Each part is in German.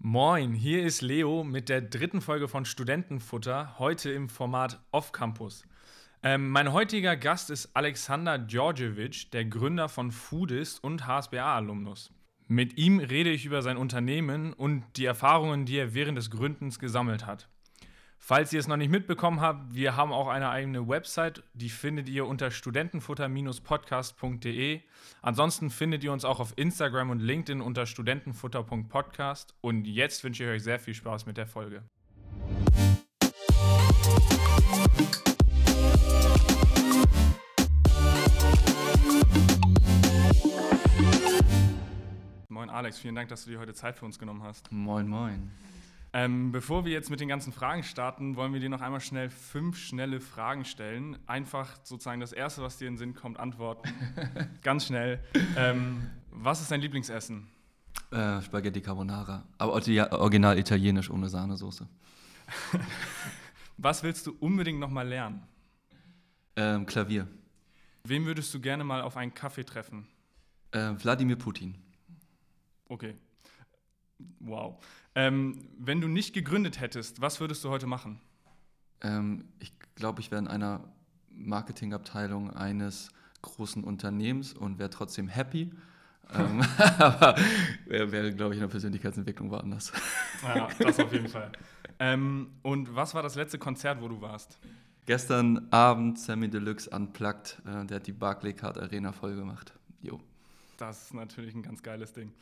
Moin, hier ist Leo mit der dritten Folge von Studentenfutter, heute im Format Off Campus. Ähm, mein heutiger Gast ist Alexander Djordjevic, der Gründer von Foodist und HSBA-Alumnus. Mit ihm rede ich über sein Unternehmen und die Erfahrungen, die er während des Gründens gesammelt hat. Falls ihr es noch nicht mitbekommen habt, wir haben auch eine eigene Website, die findet ihr unter studentenfutter-podcast.de. Ansonsten findet ihr uns auch auf Instagram und LinkedIn unter studentenfutter.podcast. Und jetzt wünsche ich euch sehr viel Spaß mit der Folge. Moin Alex, vielen Dank, dass du dir heute Zeit für uns genommen hast. Moin, moin. Ähm, bevor wir jetzt mit den ganzen Fragen starten, wollen wir dir noch einmal schnell fünf schnelle Fragen stellen. Einfach sozusagen das Erste, was dir in den Sinn kommt, antworten. Ganz schnell. Ähm, was ist dein Lieblingsessen? Äh, Spaghetti Carbonara. Aber original italienisch ohne Sahnesoße. was willst du unbedingt noch mal lernen? Ähm, Klavier. Wen würdest du gerne mal auf einen Kaffee treffen? Äh, Wladimir Putin. Okay. Wow. Ähm, wenn du nicht gegründet hättest, was würdest du heute machen? Ähm, ich glaube, ich wäre in einer Marketingabteilung eines großen Unternehmens und wäre trotzdem happy. ähm, aber wäre, wär, glaube ich, in der Persönlichkeitsentwicklung woanders. Ja, das auf jeden Fall. Ähm, und was war das letzte Konzert, wo du warst? Gestern Abend Sammy Deluxe unplugged. Äh, der hat die Barclaycard Arena voll gemacht. Jo. Das ist natürlich ein ganz geiles Ding.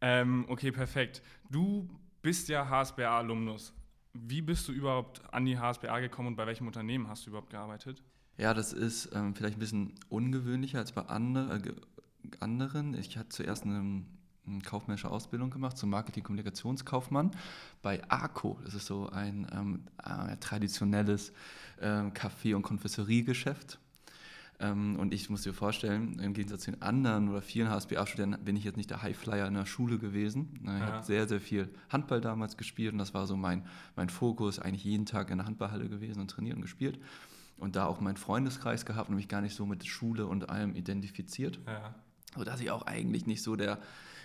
Ähm, okay, perfekt. Du bist ja HSBA-Alumnus. Wie bist du überhaupt an die HSBA gekommen und bei welchem Unternehmen hast du überhaupt gearbeitet? Ja, das ist ähm, vielleicht ein bisschen ungewöhnlicher als bei andre, äh, anderen. Ich hatte zuerst eine, eine kaufmännische Ausbildung gemacht zum Marketing-Kommunikationskaufmann bei ARCO. Das ist so ein ähm, äh, traditionelles äh, Kaffee- und Konfessoriegeschäft. Ähm, und ich muss dir vorstellen, im Gegensatz zu den anderen oder vielen HSBA-Studenten bin ich jetzt nicht der Highflyer in der Schule gewesen. Ich ja. habe sehr, sehr viel Handball damals gespielt und das war so mein, mein Fokus, eigentlich jeden Tag in der Handballhalle gewesen und trainiert und gespielt. Und da auch meinen Freundeskreis gehabt und mich gar nicht so mit Schule und allem identifiziert. Ja. Sodass ich auch eigentlich nicht so der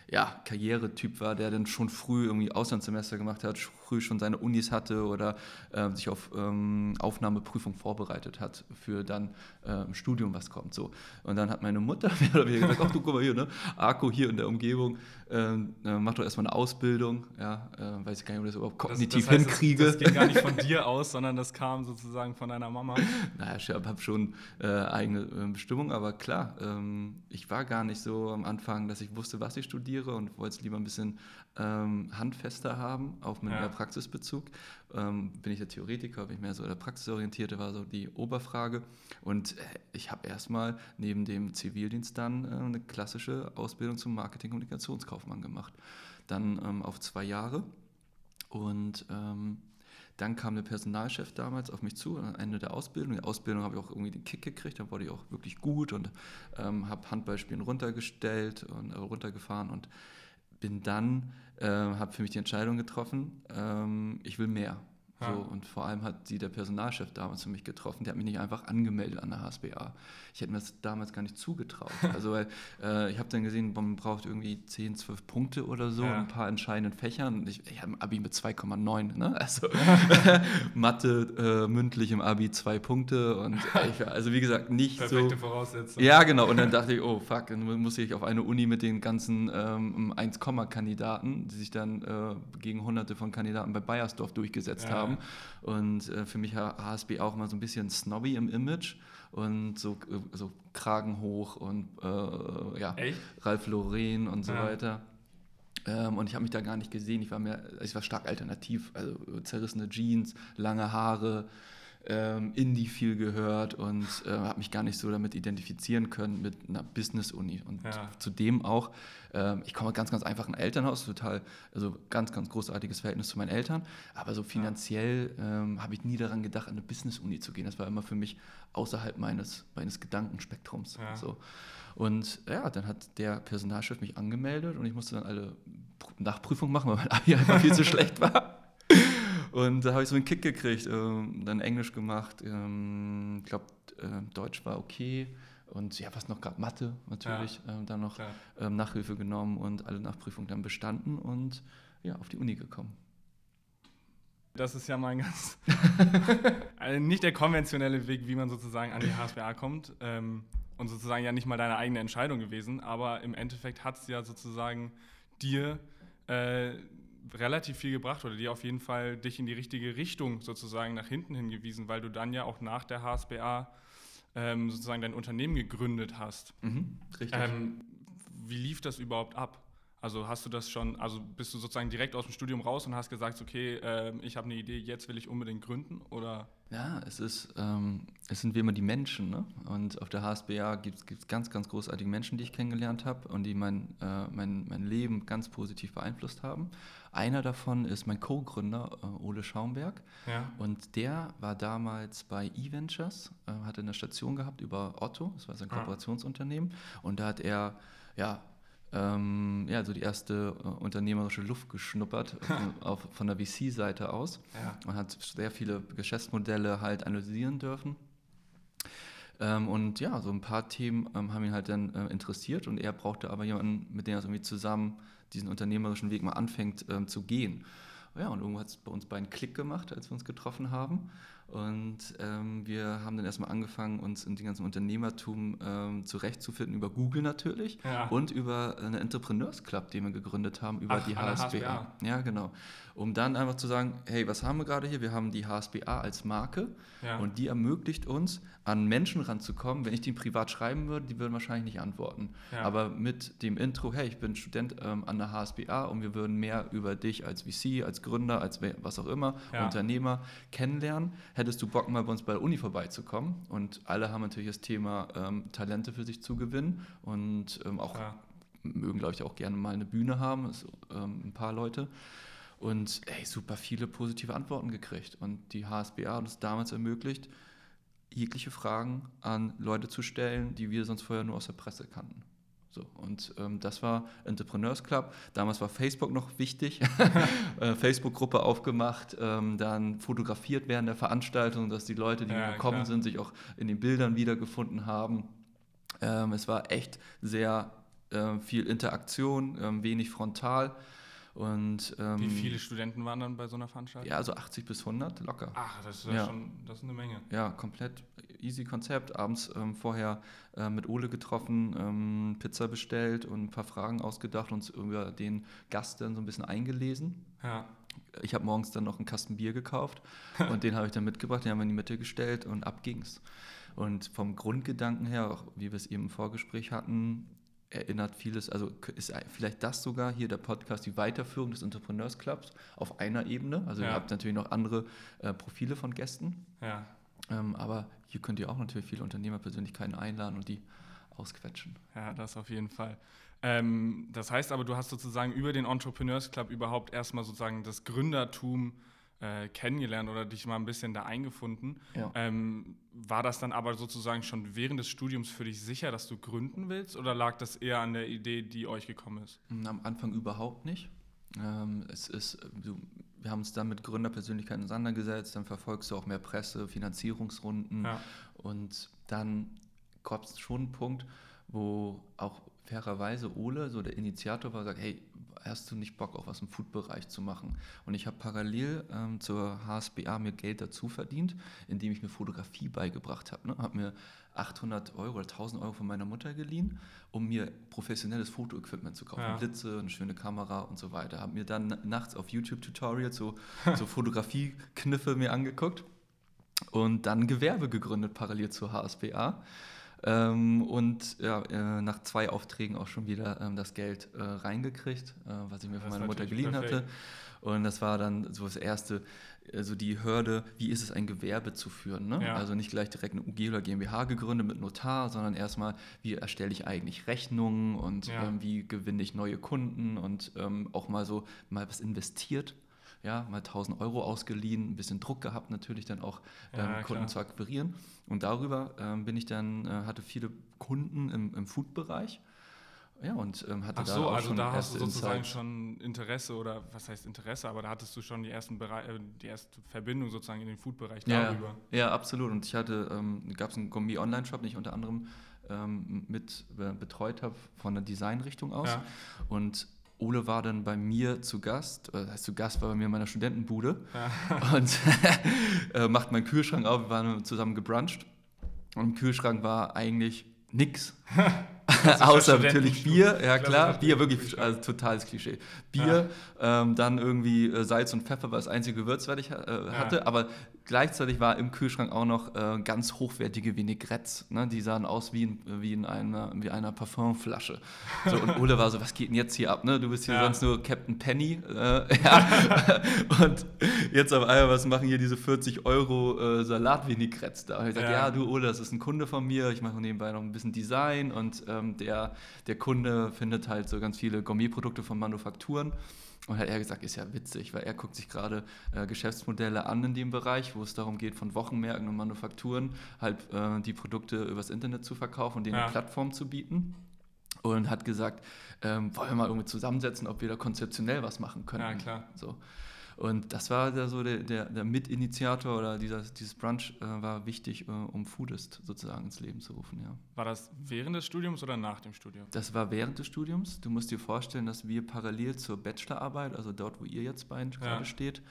ja, Karrieretyp war, der dann schon früh irgendwie Auslandssemester gemacht hat, früh schon seine Unis hatte oder äh, sich auf ähm, Aufnahmeprüfung vorbereitet hat für dann äh, Studium, was kommt. So. Und dann hat meine Mutter weniger gesagt, ach du guck mal hier, ne? Arco hier in der Umgebung, ähm, äh, mach doch erstmal eine Ausbildung, ja, äh, weiß ich gar nicht, ob ich das überhaupt kognitiv das, das heißt, hinkriege. Das, das ging gar nicht von dir aus, sondern das kam sozusagen von deiner Mama. Naja, ich habe schon äh, eigene äh, Bestimmung, aber klar, ähm, ich war gar nicht so am Anfang, dass ich wusste, was ich studiere und wollte es lieber ein bisschen ähm, handfester haben, auch mit ja. mehr Praxisbezug. Ähm, bin ich der Theoretiker, bin ich mehr so der Praxisorientierte, war so die Oberfrage. Und äh, ich habe erstmal neben dem Zivildienst dann äh, eine klassische Ausbildung zum Marketing-Kommunikationskaufmann gemacht. Dann ähm, auf zwei Jahre. Und ähm, dann kam der Personalchef damals auf mich zu am Ende der Ausbildung. Die Ausbildung habe ich auch irgendwie den Kick gekriegt, da wurde ich auch wirklich gut und ähm, habe Handballspielen runtergestellt und äh, runtergefahren und bin dann, äh, habe für mich die Entscheidung getroffen, ähm, ich will mehr. So, und vor allem hat sie der Personalchef damals für mich getroffen. Der hat mich nicht einfach angemeldet an der HSBA. Ich hätte mir das damals gar nicht zugetraut. Also, weil äh, ich habe dann gesehen, man braucht irgendwie 10, 12 Punkte oder so, ja. ein paar entscheidenden Fächern. Ich, ich habe ein Abi mit 2,9. Ne? Also, Mathe äh, mündlich im Abi zwei Punkte. Und ich, also, wie gesagt, nicht Perfekte so. Voraussetzung. Ja, genau. Und dann dachte ich, oh fuck, dann muss ich auf eine Uni mit den ganzen ähm, 1-Kandidaten, die sich dann äh, gegen hunderte von Kandidaten bei Bayersdorf durchgesetzt ja. haben haben. Und äh, für mich war HSB auch immer so ein bisschen snobby im Image und so, äh, so Kragen hoch und äh, ja, Echt? Ralf Lauren und so ja. weiter. Ähm, und ich habe mich da gar nicht gesehen. Ich war mehr, ich war stark alternativ, also zerrissene Jeans, lange Haare, ähm, Indie viel gehört und äh, habe mich gar nicht so damit identifizieren können mit einer Business-Uni. Und ja. zudem auch, äh, ich komme ganz, ganz einfach in ein Elternhaus, total, also ganz, ganz großartiges Verhältnis zu meinen Eltern, aber so finanziell ja. ähm, habe ich nie daran gedacht, an eine Business-Uni zu gehen. Das war immer für mich außerhalb meines, meines Gedankenspektrums. Ja. So. Und ja, dann hat der Personalchef mich angemeldet und ich musste dann alle Nachprüfungen machen, weil mein Abi einfach viel zu schlecht war. Und da habe ich so einen Kick gekriegt, ähm, dann Englisch gemacht, ähm, ich glaube, äh, Deutsch war okay. Und ja, was noch gab, Mathe natürlich, ja, ähm, dann noch ähm, Nachhilfe genommen und alle Nachprüfungen dann bestanden. Und ja, auf die Uni gekommen. Das ist ja mal ein ganz. also nicht der konventionelle Weg, wie man sozusagen an die HSBA kommt. Ähm, und sozusagen ja nicht mal deine eigene Entscheidung gewesen, aber im Endeffekt hat es ja sozusagen dir äh, relativ viel gebracht oder dir auf jeden Fall dich in die richtige Richtung sozusagen nach hinten hingewiesen, weil du dann ja auch nach der HSBA ähm, sozusagen dein Unternehmen gegründet hast. Mhm, richtig. Ähm, wie lief das überhaupt ab? Also hast du das schon, also bist du sozusagen direkt aus dem Studium raus und hast gesagt, okay, äh, ich habe eine Idee, jetzt will ich unbedingt gründen oder? Ja, es ist, ähm, es sind wie immer die Menschen, ne? Und auf der HSBA gibt es ganz, ganz großartige Menschen, die ich kennengelernt habe und die mein, äh, mein, mein Leben ganz positiv beeinflusst haben. Einer davon ist mein Co-Gründer, äh, Ole Schaumberg. Ja. Und der war damals bei eVentures, äh, hatte eine Station gehabt über Otto, das war sein Kooperationsunternehmen. Und da hat er, ja, ähm, ja, so die erste äh, unternehmerische Luft geschnuppert von, auf, von der VC-Seite aus ja. und hat sehr viele Geschäftsmodelle halt analysieren dürfen. Ähm, und ja, so ein paar Themen ähm, haben ihn halt dann äh, interessiert und er brauchte aber jemanden, mit dem er irgendwie zusammen diesen unternehmerischen Weg mal anfängt ähm, zu gehen. Ja, und irgendwo hat es bei uns beiden Klick gemacht, als wir uns getroffen haben. Und ähm, wir haben dann erstmal angefangen, uns in dem ganzen Unternehmertum ähm, zurechtzufinden, über Google natürlich ja. und über eine Entrepreneurs Club, den wir gegründet haben, über Ach, die HSBA. Ja, genau. Um dann einfach zu sagen, hey, was haben wir gerade hier? Wir haben die HSBA als Marke ja. und die ermöglicht uns, an Menschen ranzukommen. Wenn ich die privat schreiben würde, die würden wahrscheinlich nicht antworten. Ja. Aber mit dem Intro, hey, ich bin Student ähm, an der HSBA und wir würden mehr über dich als VC, als Gründer, als was auch immer. Unternehmer kennenlernen, hättest du Bock mal bei uns bei der Uni vorbeizukommen. Und alle haben natürlich das Thema ähm, Talente für sich zu gewinnen und ähm, auch ja. mögen, glaube ich, auch gerne mal eine Bühne haben, das, ähm, ein paar Leute. Und ey, super viele positive Antworten gekriegt. Und die HSBA hat es damals ermöglicht, jegliche Fragen an Leute zu stellen, die wir sonst vorher nur aus der Presse kannten. So, und ähm, das war Entrepreneurs Club. Damals war Facebook noch wichtig. äh, Facebook-Gruppe aufgemacht, ähm, dann fotografiert während der Veranstaltung, dass die Leute, die ja, gekommen klar. sind, sich auch in den Bildern wiedergefunden haben. Ähm, es war echt sehr äh, viel Interaktion, ähm, wenig frontal. Und, ähm, Wie viele Studenten waren dann bei so einer Veranstaltung? Ja, also 80 bis 100 locker. Ach, das ist ja, schon das ist eine Menge. Ja, komplett easy Konzept. Abends ähm, vorher äh, mit Ole getroffen, ähm, Pizza bestellt und ein paar Fragen ausgedacht und über den Gast dann so ein bisschen eingelesen. Ja. Ich habe morgens dann noch einen Kasten Bier gekauft und den habe ich dann mitgebracht, den haben wir in die Mitte gestellt und ab ging's. Und vom Grundgedanken her, auch wie wir es eben im Vorgespräch hatten, erinnert vieles, also ist vielleicht das sogar hier der Podcast, die Weiterführung des Entrepreneurs Clubs auf einer Ebene. Also ja. ihr habt natürlich noch andere äh, Profile von Gästen. Ja. Ähm, aber hier könnt ihr auch natürlich viele Unternehmerpersönlichkeiten einladen und die ausquetschen. Ja, das auf jeden Fall. Ähm, das heißt aber, du hast sozusagen über den Entrepreneurs Club überhaupt erstmal sozusagen das Gründertum äh, kennengelernt oder dich mal ein bisschen da eingefunden. Ja. Ähm, war das dann aber sozusagen schon während des Studiums für dich sicher, dass du gründen willst oder lag das eher an der Idee, die euch gekommen ist? Am Anfang überhaupt nicht. Ähm, es ist, du, wir haben uns dann mit Gründerpersönlichkeiten auseinandergesetzt, dann verfolgst du auch mehr Presse, Finanzierungsrunden ja. und dann es schon einen Punkt, wo auch fairerweise Ole, so der Initiator war, sagt, hey, hast du nicht Bock, auch was im Food-Bereich zu machen? Und ich habe parallel ähm, zur HSBA mir Geld dazu verdient, indem ich mir Fotografie beigebracht habe. Ne? Habe mir 800 Euro oder 1000 Euro von meiner Mutter geliehen, um mir professionelles Fotoequipment zu kaufen. Ja. Blitze, eine schöne Kamera und so weiter. Habe mir dann nachts auf YouTube-Tutorials so, so Fotografie-Kniffe mir angeguckt und dann Gewerbe gegründet parallel zur HSBA. Ähm, und ja, äh, nach zwei Aufträgen auch schon wieder ähm, das Geld äh, reingekriegt, äh, was ich mir das von meiner Mutter geliehen perfekt. hatte. Und das war dann so das erste, also die Hürde, wie ist es, ein Gewerbe zu führen. Ne? Ja. Also nicht gleich direkt eine UG oder GmbH gegründet mit Notar, sondern erstmal, wie erstelle ich eigentlich Rechnungen und ja. ähm, wie gewinne ich neue Kunden und ähm, auch mal so mal was investiert ja, mal 1000 Euro ausgeliehen, ein bisschen Druck gehabt natürlich dann auch ähm, ja, Kunden klar. zu akquirieren. Und darüber ähm, bin ich dann, äh, hatte viele Kunden im, im Food-Bereich. Ja, und ähm, hatte Ach so, da auch also schon da hast du sozusagen Insight. schon Interesse oder was heißt Interesse, aber da hattest du schon die, ersten Bereich, äh, die erste Verbindung sozusagen in den Food-Bereich darüber. Ja, absolut. Und ich hatte, ähm, gab es einen Gourmet-Online-Shop, den ich unter anderem ähm, mit äh, betreut habe von der Designrichtung aus. Ja. Und Ole war dann bei mir zu Gast, äh, das heißt zu Gast war bei mir in meiner Studentenbude und äh, macht meinen Kühlschrank auf, wir waren zusammen gebruncht und im Kühlschrank war eigentlich nix. Außer natürlich Bier, ja klar, Bier wirklich also, totales Klischee. Bier, ja. ähm, dann irgendwie äh, Salz und Pfeffer war das einzige Gewürz, was ich äh, hatte, ja. aber gleichzeitig war im Kühlschrank auch noch äh, ganz hochwertige Vinaigrettes. Ne? Die sahen aus wie in, wie in einer, wie einer Parfumflasche. So, und Ole war so, was geht denn jetzt hier ab? Ne? Du bist hier ja. sonst nur Captain Penny. Äh, ja. und jetzt auf einmal, was machen hier diese 40 Euro äh, Salatvinaigrettes da? Und ich sage, ja. ja. du Ole, das ist ein Kunde von mir. Ich mache nebenbei noch ein bisschen Design und ähm, der, der Kunde findet halt so ganz viele Gourmetprodukte von Manufakturen. Und hat er gesagt, ist ja witzig, weil er guckt sich gerade äh, Geschäftsmodelle an in dem Bereich, wo es darum geht, von Wochenmärkten und Manufakturen halt äh, die Produkte übers Internet zu verkaufen und denen ja. eine Plattform zu bieten. Und hat gesagt, ähm, wollen wir mal irgendwie zusammensetzen, ob wir da konzeptionell was machen können. Ja, klar. So. Und das war der, so der, der, der Mitinitiator oder dieser, dieses Brunch äh, war wichtig, äh, um Foodist sozusagen ins Leben zu rufen. Ja. War das während des Studiums oder nach dem Studium? Das war während des Studiums. Du musst dir vorstellen, dass wir parallel zur Bachelorarbeit, also dort, wo ihr jetzt beiden ja. gerade steht,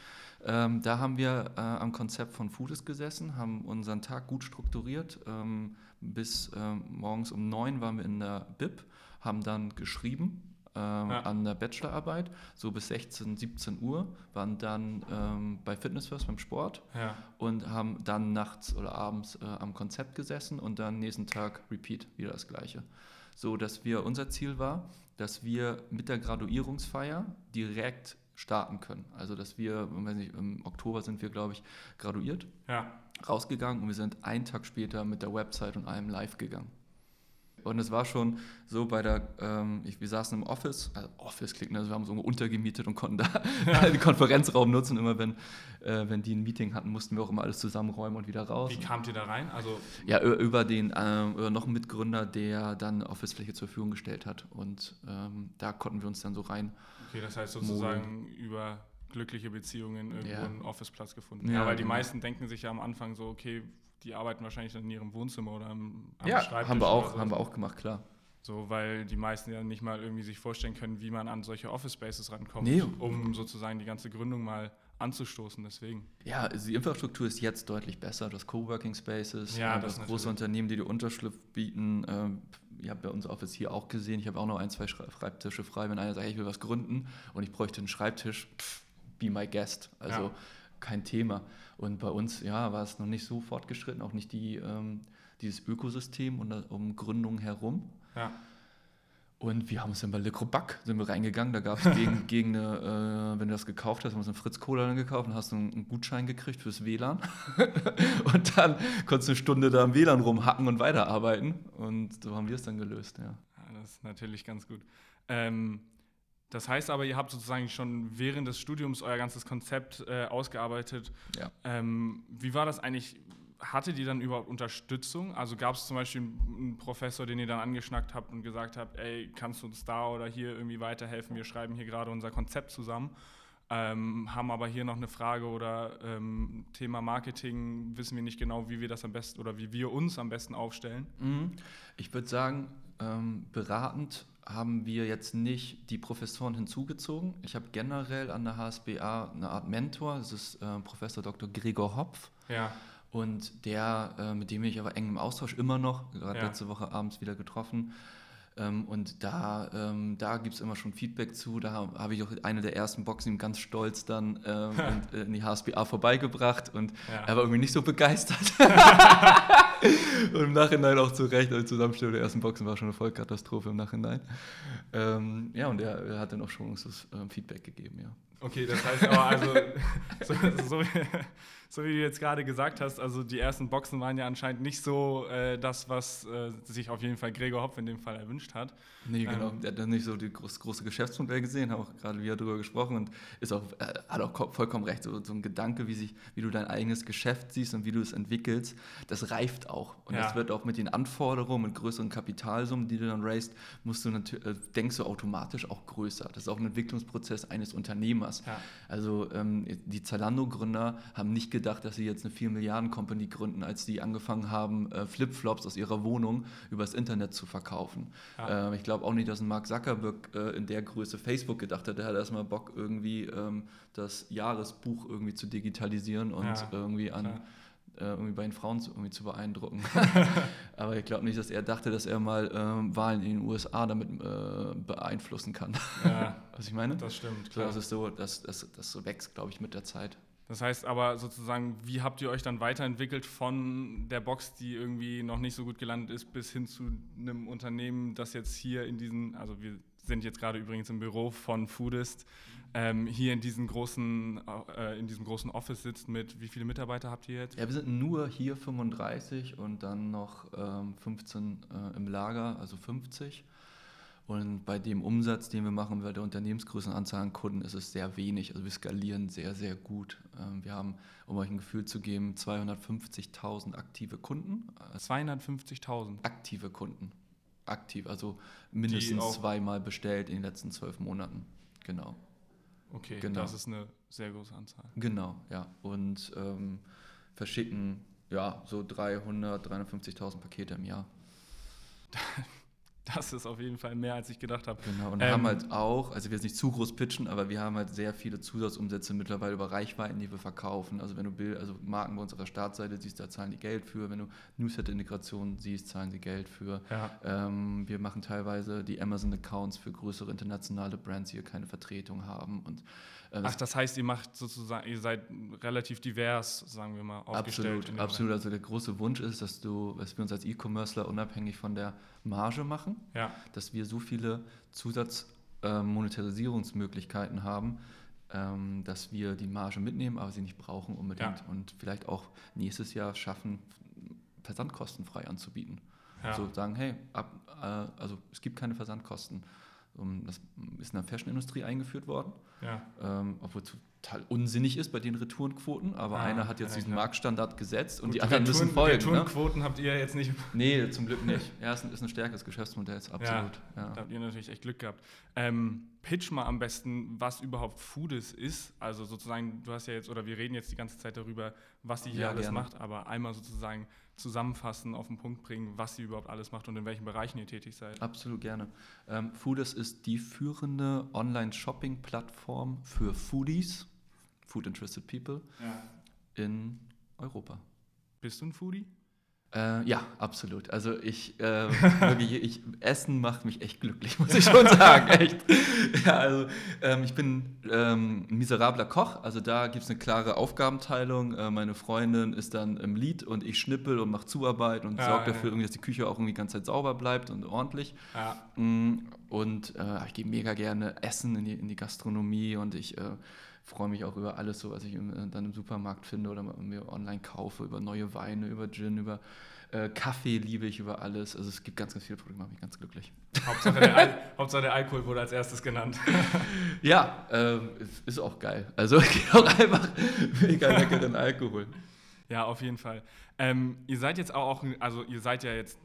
ähm, da haben wir äh, am Konzept von Foodist gesessen, haben unseren Tag gut strukturiert. Ähm, bis ähm, morgens um neun waren wir in der BIP, haben dann geschrieben ähm, ja. an der Bachelorarbeit, so bis 16, 17 Uhr, waren dann ähm, bei Fitness First beim Sport ja. und haben dann nachts oder abends äh, am Konzept gesessen und dann nächsten Tag Repeat, wieder das Gleiche. So dass wir, unser Ziel war, dass wir mit der Graduierungsfeier direkt starten können. Also dass wir, weiß nicht, im Oktober sind wir, glaube ich, graduiert, ja. rausgegangen und wir sind einen Tag später mit der Website und allem live gegangen. Und es war schon so bei der, ähm, ich, wir saßen im Office, also Office klingt, also wir haben so untergemietet und konnten da ja. den Konferenzraum nutzen. Immer wenn, äh, wenn die ein Meeting hatten, mussten wir auch immer alles zusammenräumen und wieder raus. Wie kamt ihr da rein? Also ja, über den, äh, über noch einen Mitgründer, der dann Office-Fläche zur Verfügung gestellt hat. Und ähm, da konnten wir uns dann so rein. Okay, das heißt sozusagen Molen. über glückliche Beziehungen irgendwo ja. einen Office-Platz gefunden. Ja, ja weil die genau. meisten denken sich ja am Anfang so, okay, die arbeiten wahrscheinlich in ihrem Wohnzimmer oder am, am ja, Schreibtisch. Haben wir auch, so. haben wir auch gemacht, klar. So, weil die meisten ja nicht mal irgendwie sich vorstellen können, wie man an solche Office Spaces rankommt, nee. um sozusagen die ganze Gründung mal anzustoßen. Deswegen. Ja, also die Infrastruktur ist jetzt deutlich besser. Das Coworking Spaces, ja, das, das große Unternehmen, die die Unterschrift bieten. Ähm, ihr habt ja unser Office hier auch gesehen. Ich habe auch noch ein, zwei Schreibtische frei. Wenn einer sagt, ich will was gründen und ich bräuchte einen Schreibtisch, pff, be my guest. Also ja. Kein Thema. Und bei uns ja, war es noch nicht so fortgeschritten, auch nicht die, ähm, dieses Ökosystem und, um Gründungen herum. Ja. Und wir haben uns dann bei Le Crobac sind wir reingegangen. Da gab es gegen, gegen eine, äh, wenn du das gekauft hast, haben wir uns eine Fritz Cola dann gekauft und hast einen, einen Gutschein gekriegt fürs WLAN. und dann konntest du eine Stunde da im WLAN rumhacken und weiterarbeiten. Und so haben wir es dann gelöst, ja. ja das ist natürlich ganz gut. Ähm, das heißt aber, ihr habt sozusagen schon während des Studiums euer ganzes Konzept äh, ausgearbeitet. Ja. Ähm, wie war das eigentlich? Hattet ihr dann überhaupt Unterstützung? Also gab es zum Beispiel einen Professor, den ihr dann angeschnackt habt und gesagt habt, ey, kannst du uns da oder hier irgendwie weiterhelfen? Wir schreiben hier gerade unser Konzept zusammen. Ähm, haben aber hier noch eine Frage oder ähm, Thema Marketing, wissen wir nicht genau, wie wir das am besten oder wie wir uns am besten aufstellen? Mhm. Ich würde sagen, ähm, beratend haben wir jetzt nicht die Professoren hinzugezogen. Ich habe generell an der HSBA eine Art Mentor, das ist äh, Professor Dr. Gregor Hopf. Ja. Und der, äh, mit dem bin ich aber eng im Austausch immer noch, gerade ja. letzte Woche abends wieder getroffen. Ähm, und da, ähm, da gibt es immer schon Feedback zu. Da habe hab ich auch eine der ersten Boxen ihm ganz stolz dann ähm, und, äh, in die HSBA vorbeigebracht und ja. er war irgendwie nicht so begeistert. und im Nachhinein auch zu Recht, also die Zusammenstellung der ersten Boxen war schon eine Vollkatastrophe im Nachhinein. Ähm, ja, und er, er, hat dann auch schon uns das ähm, Feedback gegeben, ja. Okay, das heißt aber also, so, so, so, wie du jetzt gerade gesagt hast, also die ersten Boxen waren ja anscheinend nicht so äh, das, was äh, sich auf jeden Fall Gregor Hopf in dem Fall erwünscht hat. Nee, genau. Ähm, der hat nicht so die groß, große Geschäftsmodell gesehen, haben auch gerade wieder darüber gesprochen und ist auch, äh, hat auch vollkommen recht. So, so, ein Gedanke, wie, sich, wie du dein eigenes Geschäft siehst und wie du es entwickelst, das reift auch. Und ja. das wird auch mit den Anforderungen, mit größeren Kapitalsummen, die du dann raised, musst du natürlich, äh, denkst du automatisch auch größer. Das ist auch ein Entwicklungsprozess eines Unternehmers Unternehmers. Ja. Also ähm, die Zalando-Gründer haben nicht gedacht, dass sie jetzt eine 4 Milliarden Company gründen, als die angefangen haben, äh, Flipflops aus ihrer Wohnung übers Internet zu verkaufen. Ja. Äh, ich glaube auch nicht, dass ein Mark Zuckerberg äh, in der Größe Facebook gedacht hat. Der hat erstmal Bock, irgendwie ähm, das Jahresbuch irgendwie zu digitalisieren und ja, irgendwie an. Klar äh, irgendwie bei den Frauen zu, irgendwie zu beeindrucken. Aber ich glaube nicht, dass er dachte, dass er mal ähm, Wahlen in den USA damit äh, beeinflussen kann. Ja, Was ich meine? Das stimmt. Klar. das ist so, das, das, das so wächst, glaube ich, mit der Zeit. Das heißt aber sozusagen, wie habt ihr euch dann weiterentwickelt von der Box, die irgendwie noch nicht so gut gelandet ist, bis hin zu einem Unternehmen, das jetzt hier in diesen, also wir sind jetzt gerade übrigens im Büro von Foodist, ähm, hier in, diesen großen, äh, in diesem großen Office sitzt mit, wie viele Mitarbeiter habt ihr jetzt? Ja, wir sind nur hier 35 und dann noch ähm, 15 äh, im Lager, also 50. Und bei dem Umsatz, den wir machen, bei der Unternehmensgrößenanzahl an Kunden, ist es sehr wenig. Also wir skalieren sehr, sehr gut. Ähm, wir haben, um euch ein Gefühl zu geben, 250.000 aktive Kunden. 250.000? Aktive Kunden. Aktiv, also mindestens zweimal bestellt in den letzten zwölf Monaten. Genau. Okay, genau. das ist eine sehr große Anzahl. Genau, ja. Und ähm, verschicken ja so 300, 350.000 Pakete im Jahr. Das ist auf jeden Fall mehr, als ich gedacht habe. Genau, und ähm, haben halt auch, also wir jetzt nicht zu groß pitchen, aber wir haben halt sehr viele Zusatzumsätze mittlerweile über Reichweiten, die wir verkaufen. Also wenn du Bild, also Marken bei uns auf der Startseite siehst, da zahlen die Geld für. Wenn du Newsletter-Integration siehst, zahlen sie Geld für. Ja. Ähm, wir machen teilweise die Amazon-Accounts für größere internationale Brands, die hier keine Vertretung haben. Und Ach, das heißt, ihr macht sozusagen, ihr seid relativ divers, sagen wir mal, aufgestellt. Absolut, absolut. Also der große Wunsch ist, dass du, dass wir uns als E-Commercer unabhängig von der Marge machen, ja. dass wir so viele Zusatzmonetarisierungsmöglichkeiten äh, haben, ähm, dass wir die Marge mitnehmen, aber sie nicht brauchen unbedingt ja. und vielleicht auch nächstes Jahr schaffen, versandkostenfrei anzubieten. Ja. Also sagen, hey, ab, äh, also es gibt keine Versandkosten. Das ist in der Fashion-Industrie eingeführt worden, ja. ähm, obwohl es total unsinnig ist bei den Retourenquoten, aber ah, einer hat jetzt ja, diesen klar. Marktstandard gesetzt und Gut, die anderen Retouren, müssen folgen. Ne? Retourenquoten ne? habt ihr jetzt nicht. Nee, zum Glück nicht. Ja, ist ein, ist ein stärkeres Geschäftsmodell, absolut. Ja, Da habt ihr natürlich echt Glück gehabt. Ähm, pitch mal am besten, was überhaupt Foodis ist. Also sozusagen, du hast ja jetzt, oder wir reden jetzt die ganze Zeit darüber, was sie hier alles gerne. macht, aber einmal sozusagen zusammenfassen, auf den Punkt bringen, was sie überhaupt alles macht und in welchen Bereichen ihr tätig seid. Absolut gerne. Ähm, Foodis ist die führende Online-Shopping-Plattform für Foodies, Food Interested People, ja. in Europa. Bist du ein Foodie? Äh, ja, absolut. Also ich, äh, wirklich, ich, Essen macht mich echt glücklich, muss ich schon sagen. echt. Ja, also ähm, ich bin ähm, ein miserabler Koch, also da gibt es eine klare Aufgabenteilung. Äh, meine Freundin ist dann im Lied und ich schnippel und mache Zuarbeit und ja, sorge dafür, ja. dass die Küche auch irgendwie die ganze Zeit sauber bleibt und ordentlich. Ja. Mm, und äh, ich gehe mega gerne essen in die, in die Gastronomie und ich äh, freue mich auch über alles, so was ich im, äh, dann im Supermarkt finde oder mir online kaufe, über neue Weine, über Gin, über äh, Kaffee liebe ich über alles. Also es gibt ganz, ganz viele Produkte, die machen mich ganz glücklich. Hauptsache der, Al Hauptsache der Alkohol wurde als erstes genannt. ja, äh, ist auch geil. Also geht auch einfach mega leckeren Alkohol. Ja, auf jeden Fall. Ähm, ihr seid jetzt auch, also ihr seid ja jetzt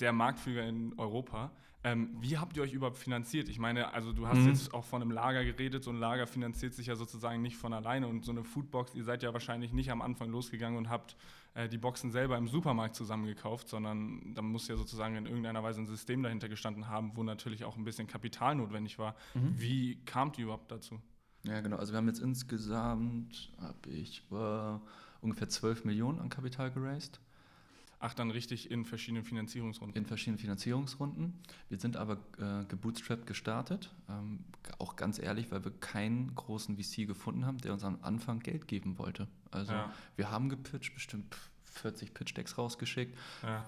der Marktführer in Europa. Ähm, wie habt ihr euch überhaupt finanziert? Ich meine, also du hast mhm. jetzt auch von einem Lager geredet, so ein Lager finanziert sich ja sozusagen nicht von alleine und so eine Foodbox, ihr seid ja wahrscheinlich nicht am Anfang losgegangen und habt äh, die Boxen selber im Supermarkt zusammengekauft, sondern da muss ja sozusagen in irgendeiner Weise ein System dahinter gestanden haben, wo natürlich auch ein bisschen Kapital notwendig war. Mhm. Wie kamt ihr überhaupt dazu? Ja, genau. Also wir haben jetzt insgesamt, habe ich äh, ungefähr 12 Millionen an Kapital geraced. Ach, dann richtig in verschiedenen Finanzierungsrunden. In verschiedenen Finanzierungsrunden. Wir sind aber äh, gebootstrapped gestartet. Ähm, auch ganz ehrlich, weil wir keinen großen VC gefunden haben, der uns am Anfang Geld geben wollte. Also ja. wir haben gepitcht, bestimmt 40 Pitch-Decks rausgeschickt. Ja.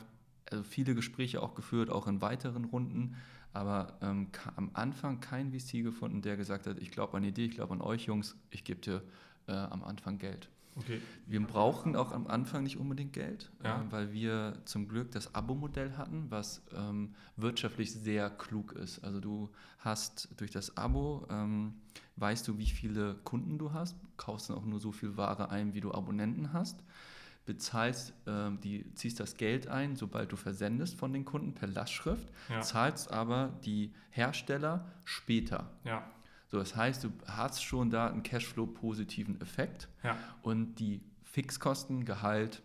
Also viele Gespräche auch geführt, auch in weiteren Runden. Aber ähm, am Anfang kein VC gefunden, der gesagt hat, ich glaube an die Idee, ich glaube an euch Jungs, ich gebe dir äh, am Anfang Geld. Okay. Wir brauchen auch am Anfang nicht unbedingt Geld, ja. äh, weil wir zum Glück das Abo-Modell hatten, was ähm, wirtschaftlich sehr klug ist. Also du hast durch das Abo, ähm, weißt du, wie viele Kunden du hast, kaufst dann auch nur so viel Ware ein, wie du Abonnenten hast, bezahlst, äh, die, ziehst das Geld ein, sobald du versendest von den Kunden per Lastschrift, ja. zahlst aber die Hersteller später. Ja. So, das heißt, du hast schon da einen Cashflow-positiven Effekt Ja. und die Fixkosten, Gehalt,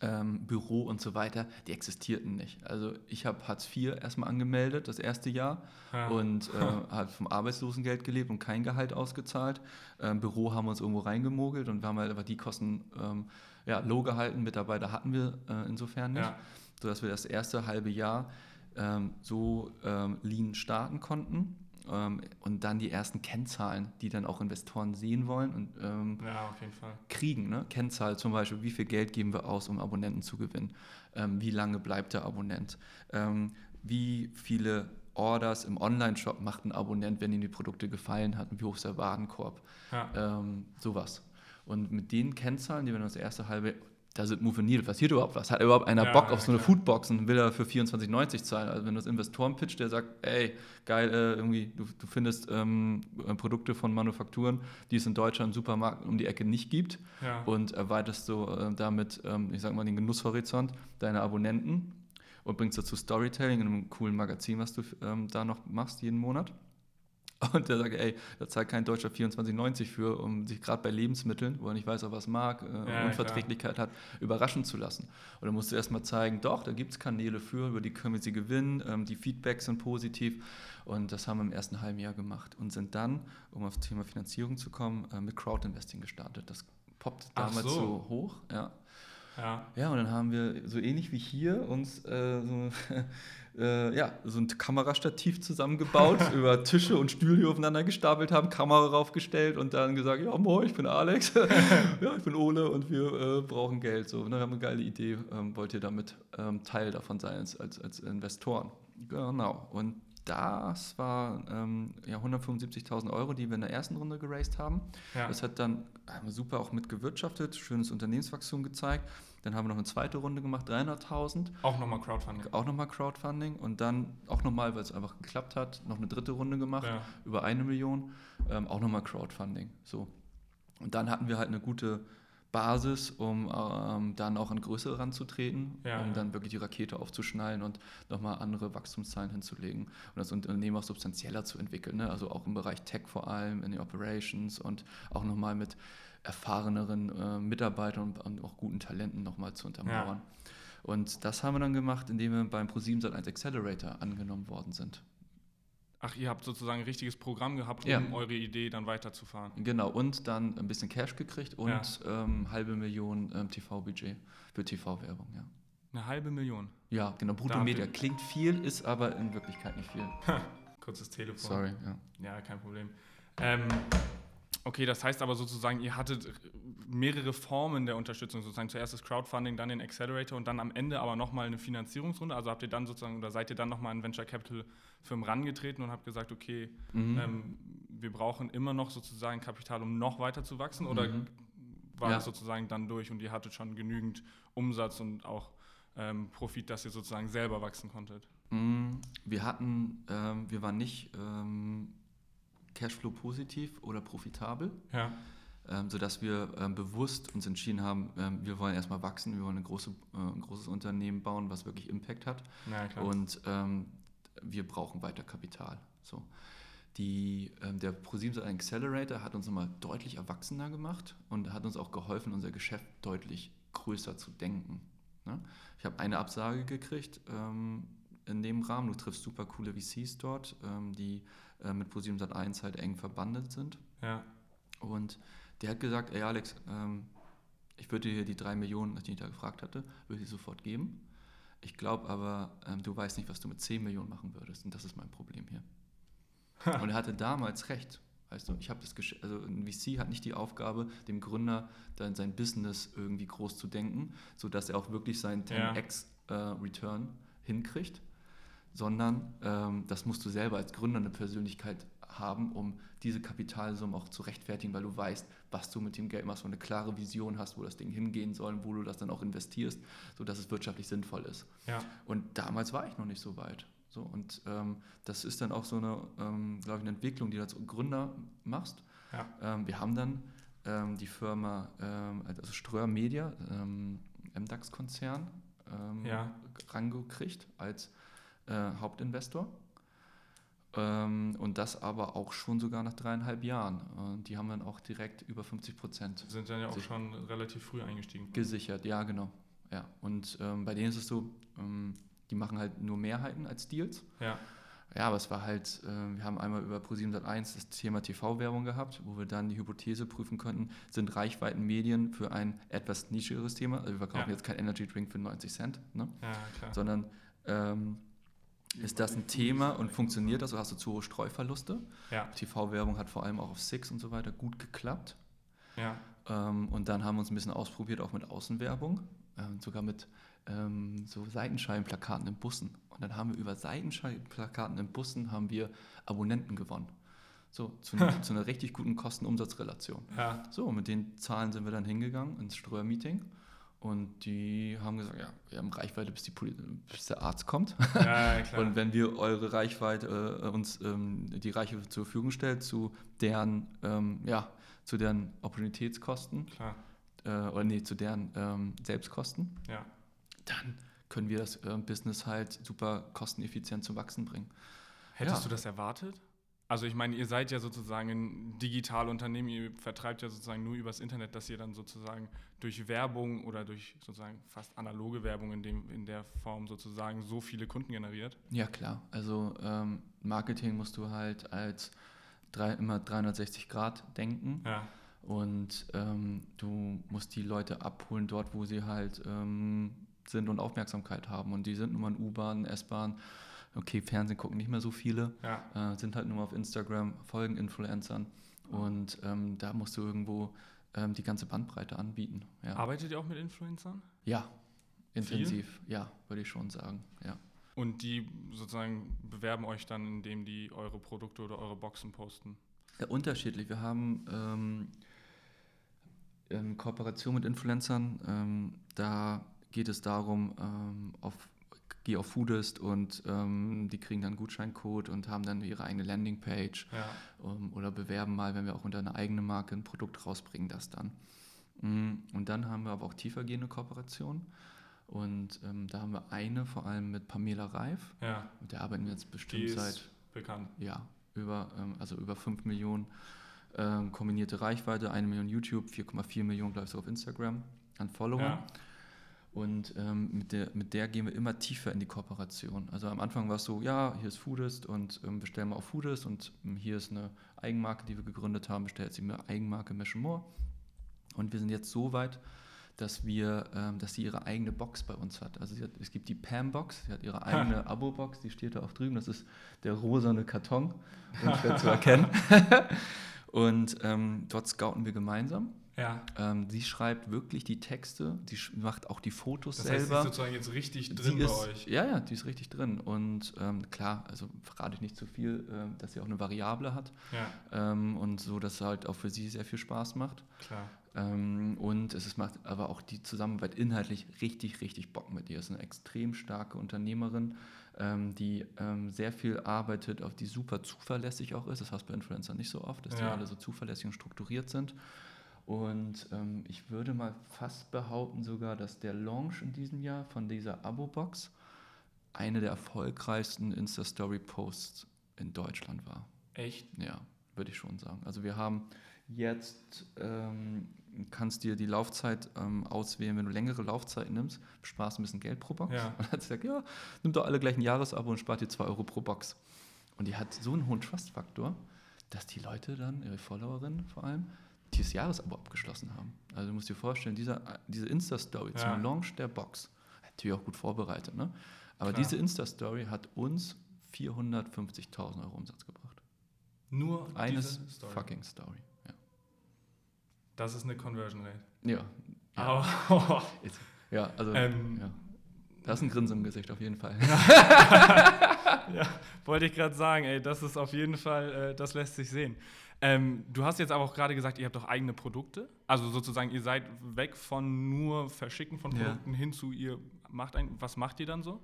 ähm, Büro und so weiter, die existierten nicht. Also ich habe Hartz IV erstmal angemeldet, das erste Jahr, Ja. und äh, habe vom Arbeitslosengeld gelebt und kein Gehalt ausgezahlt. Ähm, Büro haben wir uns irgendwo reingemogelt und wir haben halt aber die Kosten ähm, ja, low gehalten. Mitarbeiter hatten wir äh, insofern nicht, Ja. sodass wir das erste halbe Jahr ähm, so ähm, lean starten konnten. Ähm, und dann die ersten Kennzahlen, die dann auch Investoren sehen wollen und ähm, ja, kriegen. Ne? Kennzahl zum Beispiel, wie viel Geld geben wir aus, um Abonnenten zu gewinnen? Ähm, wie lange bleibt der Abonnent? Ähm, wie viele Orders im Online-Shop macht ein Abonnent, wenn ihm die Produkte gefallen hat? Und wie hoch ist der Warenkorb? Ja. Ähm, sowas. Und mit den Kennzahlen, die wir das erste halbe, da sind Move Needle, passiert überhaupt was? Hat überhaupt einer Ja, Bock auf so eine klar. Foodbox und will er für 24,90 zahlen? Also wenn du das Investoren pitcht, der sagt, ey, geil, äh, irgendwie, du, du findest ähm, äh, Produkte von Manufakturen, die es in Deutschland im Supermarkt um die Ecke nicht gibt Ja. und erweiterst du äh, damit, ähm, ich sag mal, den Genusshorizont deiner Abonnenten und bringst dazu Storytelling in einem coolen Magazin, was du ähm, da noch machst jeden Monat. Und der sagt, ey, da zahlt kein Deutscher 24,90 für, um sich gerade bei Lebensmitteln, wo er nicht weiß, ob er es mag, äh, Ja, Unverträglichkeit hat, überraschen zu lassen. Und dann musst du erstmal zeigen, doch, da gibt es Kanäle für, über die können wir sie gewinnen, ähm, die Feedbacks sind positiv. Und das haben wir im ersten halben Jahr gemacht und sind dann, um auf das Thema Finanzierung zu kommen, äh, mit Crowdinvesting gestartet. Das poppt damals so. so. hoch. Ja. Ja. ja, und dann haben wir so ähnlich wie hier uns äh, so, äh, ja, so ein Kamerastativ zusammengebaut, über Tische und Stühle aufeinander gestapelt haben, Kamera raufgestellt und dann gesagt, ja moin, ich bin Alex, ja, ich bin Ole und wir äh, brauchen Geld. So, und dann haben wir eine geile Idee, ähm, wollt ihr damit ähm, Teil davon sein als, als, als Investoren. Genau. Und das war ähm, ja, 175.000 Euro, die wir in der ersten Runde geraced haben. Ja. Das hat dann wir super auch mitgewirtschaftet, schönes Unternehmenswachstum gezeigt. Dann haben wir noch eine zweite Runde gemacht, 300.000, Auch nochmal Crowdfunding. auch nochmal Crowdfunding und dann auch nochmal, weil es einfach geklappt hat, noch eine dritte Runde gemacht, Ja. über eine Million, ähm, auch nochmal Crowdfunding. So. Und dann hatten wir halt eine gute Basis, um ähm, dann auch an größere ranzutreten, Ja, um ja. dann wirklich die Rakete aufzuschnallen und nochmal andere Wachstumszahlen hinzulegen und das Unternehmen auch substanzieller zu entwickeln. Ne? Also auch im Bereich Tech vor allem, in den Operations und auch nochmal mit erfahreneren äh, Mitarbeitern und, auch guten Talenten nochmal zu untermauern. Und das haben wir dann gemacht, indem wir beim Pro7 Sat1 Accelerator angenommen worden sind. Ach, ihr habt sozusagen ein richtiges Programm gehabt, um Ja. eure Idee dann weiterzufahren. Genau, und dann ein bisschen Cash gekriegt und Ja. ähm, halbe Million ähm, TV-Budget für TV-Werbung, ja. Eine halbe Million. Ja, genau, Da brutto habt Media. ihr- Klingt viel, ist aber in Wirklichkeit nicht viel. Kurzes Telefon. Sorry, ja. Ja, kein Problem. Ähm, okay, das heißt aber sozusagen, ihr hattet mehrere Formen der Unterstützung, sozusagen zuerst das Crowdfunding, dann den Accelerator und dann am Ende aber nochmal eine Finanzierungsrunde. Also habt ihr dann sozusagen oder seid ihr dann nochmal an Venture Capital Firmen rangetreten und habt gesagt, okay, Mhm. ähm, wir brauchen immer noch sozusagen Kapital, um noch weiter zu wachsen? Oder Mhm. war Ja. das sozusagen dann durch und ihr hattet schon genügend Umsatz und auch ähm, Profit, dass ihr sozusagen selber wachsen konntet? Mm, Wir hatten, ähm, wir waren nicht ähm, Cashflow positiv oder profitabel, Ja. ähm, sodass wir ähm, bewusst uns entschieden haben, ähm, wir wollen erstmal wachsen, wir wollen große, äh, ein großes Unternehmen bauen, was wirklich Impact hat. Ja. Und ähm, wir brauchen weiter Kapital. So. Die, ähm, der ProSieben Accelerator hat uns nochmal deutlich erwachsener gemacht und hat uns auch geholfen, unser Geschäft deutlich größer zu denken. Ne? Ich habe eine Absage gekriegt ähm, in dem Rahmen. Du triffst super coole VCs dort, ähm, die äh, mit ProSieben Sat1 halt eng verbandelt sind. ja. Und der hat gesagt, ey Alex, ähm, ich würde dir die drei Millionen, die ich da gefragt hatte, würde ich sofort geben. Ich glaube aber, ähm, du weißt nicht, was du mit 10 Millionen machen würdest. Und das ist mein Problem hier. Und er hatte damals recht. Weißt du, ich habe das also ein VC hat nicht die Aufgabe, dem Gründer dann sein Business irgendwie groß zu denken, sodass er auch wirklich seinen Ja. 10x äh, Return hinkriegt, sondern ähm, das musst du selber als Gründer eine Persönlichkeit haben, um diese Kapitalsumme auch zu rechtfertigen, weil du weißt, was du mit dem Geld machst, und eine klare Vision hast, wo das Ding hingehen soll, wo du das dann auch investierst, sodass es wirtschaftlich sinnvoll ist. Ja. Und damals war ich noch nicht so weit. So, und ähm, das ist dann auch so eine, ähm, glaube ich, eine Entwicklung, die du als Gründer machst. Ja. Ähm, wir haben dann ähm, die Firma, ähm, also Ströer Media, ähm, MDAX-Konzern, ähm, Ja. rangekriegt als äh, Hauptinvestor. Ähm, und das aber auch schon sogar nach dreieinhalb Jahren. Und die haben dann auch direkt über 50 Prozent. Sind dann ja auch schon relativ früh eingestiegen. Gesichert, ja, genau. Ja. Und ähm, bei denen ist es so, ähm, die machen halt nur Mehrheiten als Deals. Ja. Ja, aber es war halt, äh, wir haben einmal über Pro701 das Thema TV-Werbung gehabt, wo wir dann die Hypothese prüfen könnten, sind Reichweitenmedien für ein etwas nischeres Thema, also wir verkaufen ja. jetzt kein Energy Drink für 90 Cent, ne? ja, klar. sondern ähm, ist das ein Thema und funktioniert das oder hast du zu hohe Streuverluste? Ja. TV-Werbung hat vor allem auch auf Six und so weiter gut geklappt. Ja. Ähm, und dann haben wir uns ein bisschen ausprobiert, auch mit Außenwerbung, äh, sogar mit ähm, so Seitenscheibenplakaten in Bussen. Und dann haben wir über Seitenscheibenplakaten in Bussen haben wir Abonnenten gewonnen. So, zu, ne, zu einer richtig guten Kosten-Umsatz-Relation. Ja. So, mit den Zahlen sind wir dann hingegangen ins Ströer-Meeting. Und die haben gesagt, ja, wir haben Reichweite, bis, die bis der Arzt kommt. Ja, klar. Und wenn wir eure Reichweite, äh, uns ähm, die Reichweite zur Verfügung stellt, zu deren, ähm, ja, zu deren Opportunitätskosten. Äh, oder nee, zu deren ähm, Selbstkosten, ja dann können wir das äh, Business halt super kosteneffizient zum Wachsen bringen. Hättest ja. du das erwartet? Also ich meine, ihr seid ja sozusagen ein Digitalunternehmen, ihr vertreibt ja sozusagen nur übers Internet, dass ihr dann sozusagen durch Werbung oder durch sozusagen fast analoge Werbung in, dem, in der Form sozusagen so viele Kunden generiert. Ja klar, also ähm, Marketing musst du halt als drei, immer 360 Grad denken. Ja. Und ähm, du musst die Leute abholen dort, wo sie halt ähm, sind und Aufmerksamkeit haben. Und die sind nun mal in U-Bahn, S-Bahn. Okay, Fernsehen gucken nicht mehr so viele, ja. äh, sind halt nur auf Instagram, folgen Influencern. Und ähm, da musst du irgendwo ähm, die ganze Bandbreite anbieten. Ja. Arbeitet ihr auch mit Influencern? Ja, intensiv. Viel? Ja, würde ich schon sagen. Ja. Und die sozusagen bewerben euch dann, indem die eure Produkte oder eure Boxen posten? Ja, unterschiedlich. Wir haben ähm, in Kooperation mit Influencern, ähm, da geht es darum, ähm, auf, geh auf Foodist und ähm, die kriegen dann einen Gutscheincode und haben dann ihre eigene Landingpage ja. um, oder bewerben mal, wenn wir auch unter einer eigenen Marke ein Produkt rausbringen, das dann. Mm, und dann haben wir aber auch tiefergehende Kooperationen. Und ähm, da haben wir eine vor allem mit Pamela Reif. Ja. Mit der arbeiten wir jetzt bestimmt die seit. bekannt. Ja, über, ähm, also über 5 Millionen ähm, kombinierte Reichweite, 1 Million YouTube, 4,4 Millionen, glaube ich, so auf Instagram an Followern. Ja. Und ähm, mit, der, mit der gehen wir immer tiefer in die Kooperation. Also am Anfang war es so, ja, hier ist Foodist und ähm, bestellen wir auf Foodist und ähm, hier ist eine Eigenmarke, die wir gegründet haben, bestellt sie mir Eigenmarke Meshmore. Und wir sind jetzt so weit, dass wir, ähm, dass sie ihre eigene Box bei uns hat. Also hat, es gibt die Pam-Box, sie hat ihre eigene Abo-Box, die steht da auch drüben. Das ist der rosane Karton, schwer zu erkennen. und ähm, dort scouten wir gemeinsam ja. Ähm, sie schreibt wirklich die Texte, sie macht auch die Fotos das selber. Sie ist sozusagen jetzt richtig drin sie bei ist, euch. Ja, ja, die ist richtig drin. Und ähm, klar, also verrate ich nicht zu viel, äh, dass sie auch eine Variable hat. Ja. Ähm, und so, dass es halt auch für sie sehr viel Spaß macht. Klar. Ähm, und es ist, macht aber auch die Zusammenarbeit inhaltlich richtig, richtig Bock mit ihr. Es ist eine extrem starke Unternehmerin, ähm, die ähm, sehr viel arbeitet, auf die super zuverlässig auch ist. Das heißt bei Influencern nicht so oft, dass ja. die alle so zuverlässig und strukturiert sind. Und ähm, ich würde mal fast behaupten sogar, dass der Launch in diesem Jahr von dieser Abo-Box eine der erfolgreichsten Insta-Story-Posts in Deutschland war. Echt? Ja, würde ich schon sagen. Also wir haben jetzt, ähm, kannst dir die Laufzeit ähm, auswählen, wenn du längere Laufzeit nimmst, sparst ein bisschen Geld pro Box. Ja. Und dann hat sie gesagt, ja, nimm doch alle gleich ein Jahresabo und spart dir 2 Euro pro Box. Und die hat so einen hohen Trust-Faktor, dass die Leute dann, ihre Followerinnen vor allem, dieses Jahresabo abgeschlossen haben. Also du musst dir vorstellen, dieser, diese Insta-Story ja. zum Launch der Box, natürlich auch gut vorbereitet, ne? aber Klar. diese Insta-Story hat uns 450.000 Euro Umsatz gebracht. Nur eine Story. fucking Story. Ja. Das ist eine Conversion Rate. Ja. Ja, oh. ja also ähm, ja. das ist ein Grinsen im Gesicht auf jeden Fall. ja, wollte ich gerade sagen, ey, das ist auf jeden Fall, äh, das lässt sich sehen. Ähm, du hast jetzt aber auch gerade gesagt, ihr habt auch eigene Produkte. Also sozusagen, ihr seid weg von nur Verschicken von Produkten ja. hin zu ihr macht ein. Was macht ihr dann so?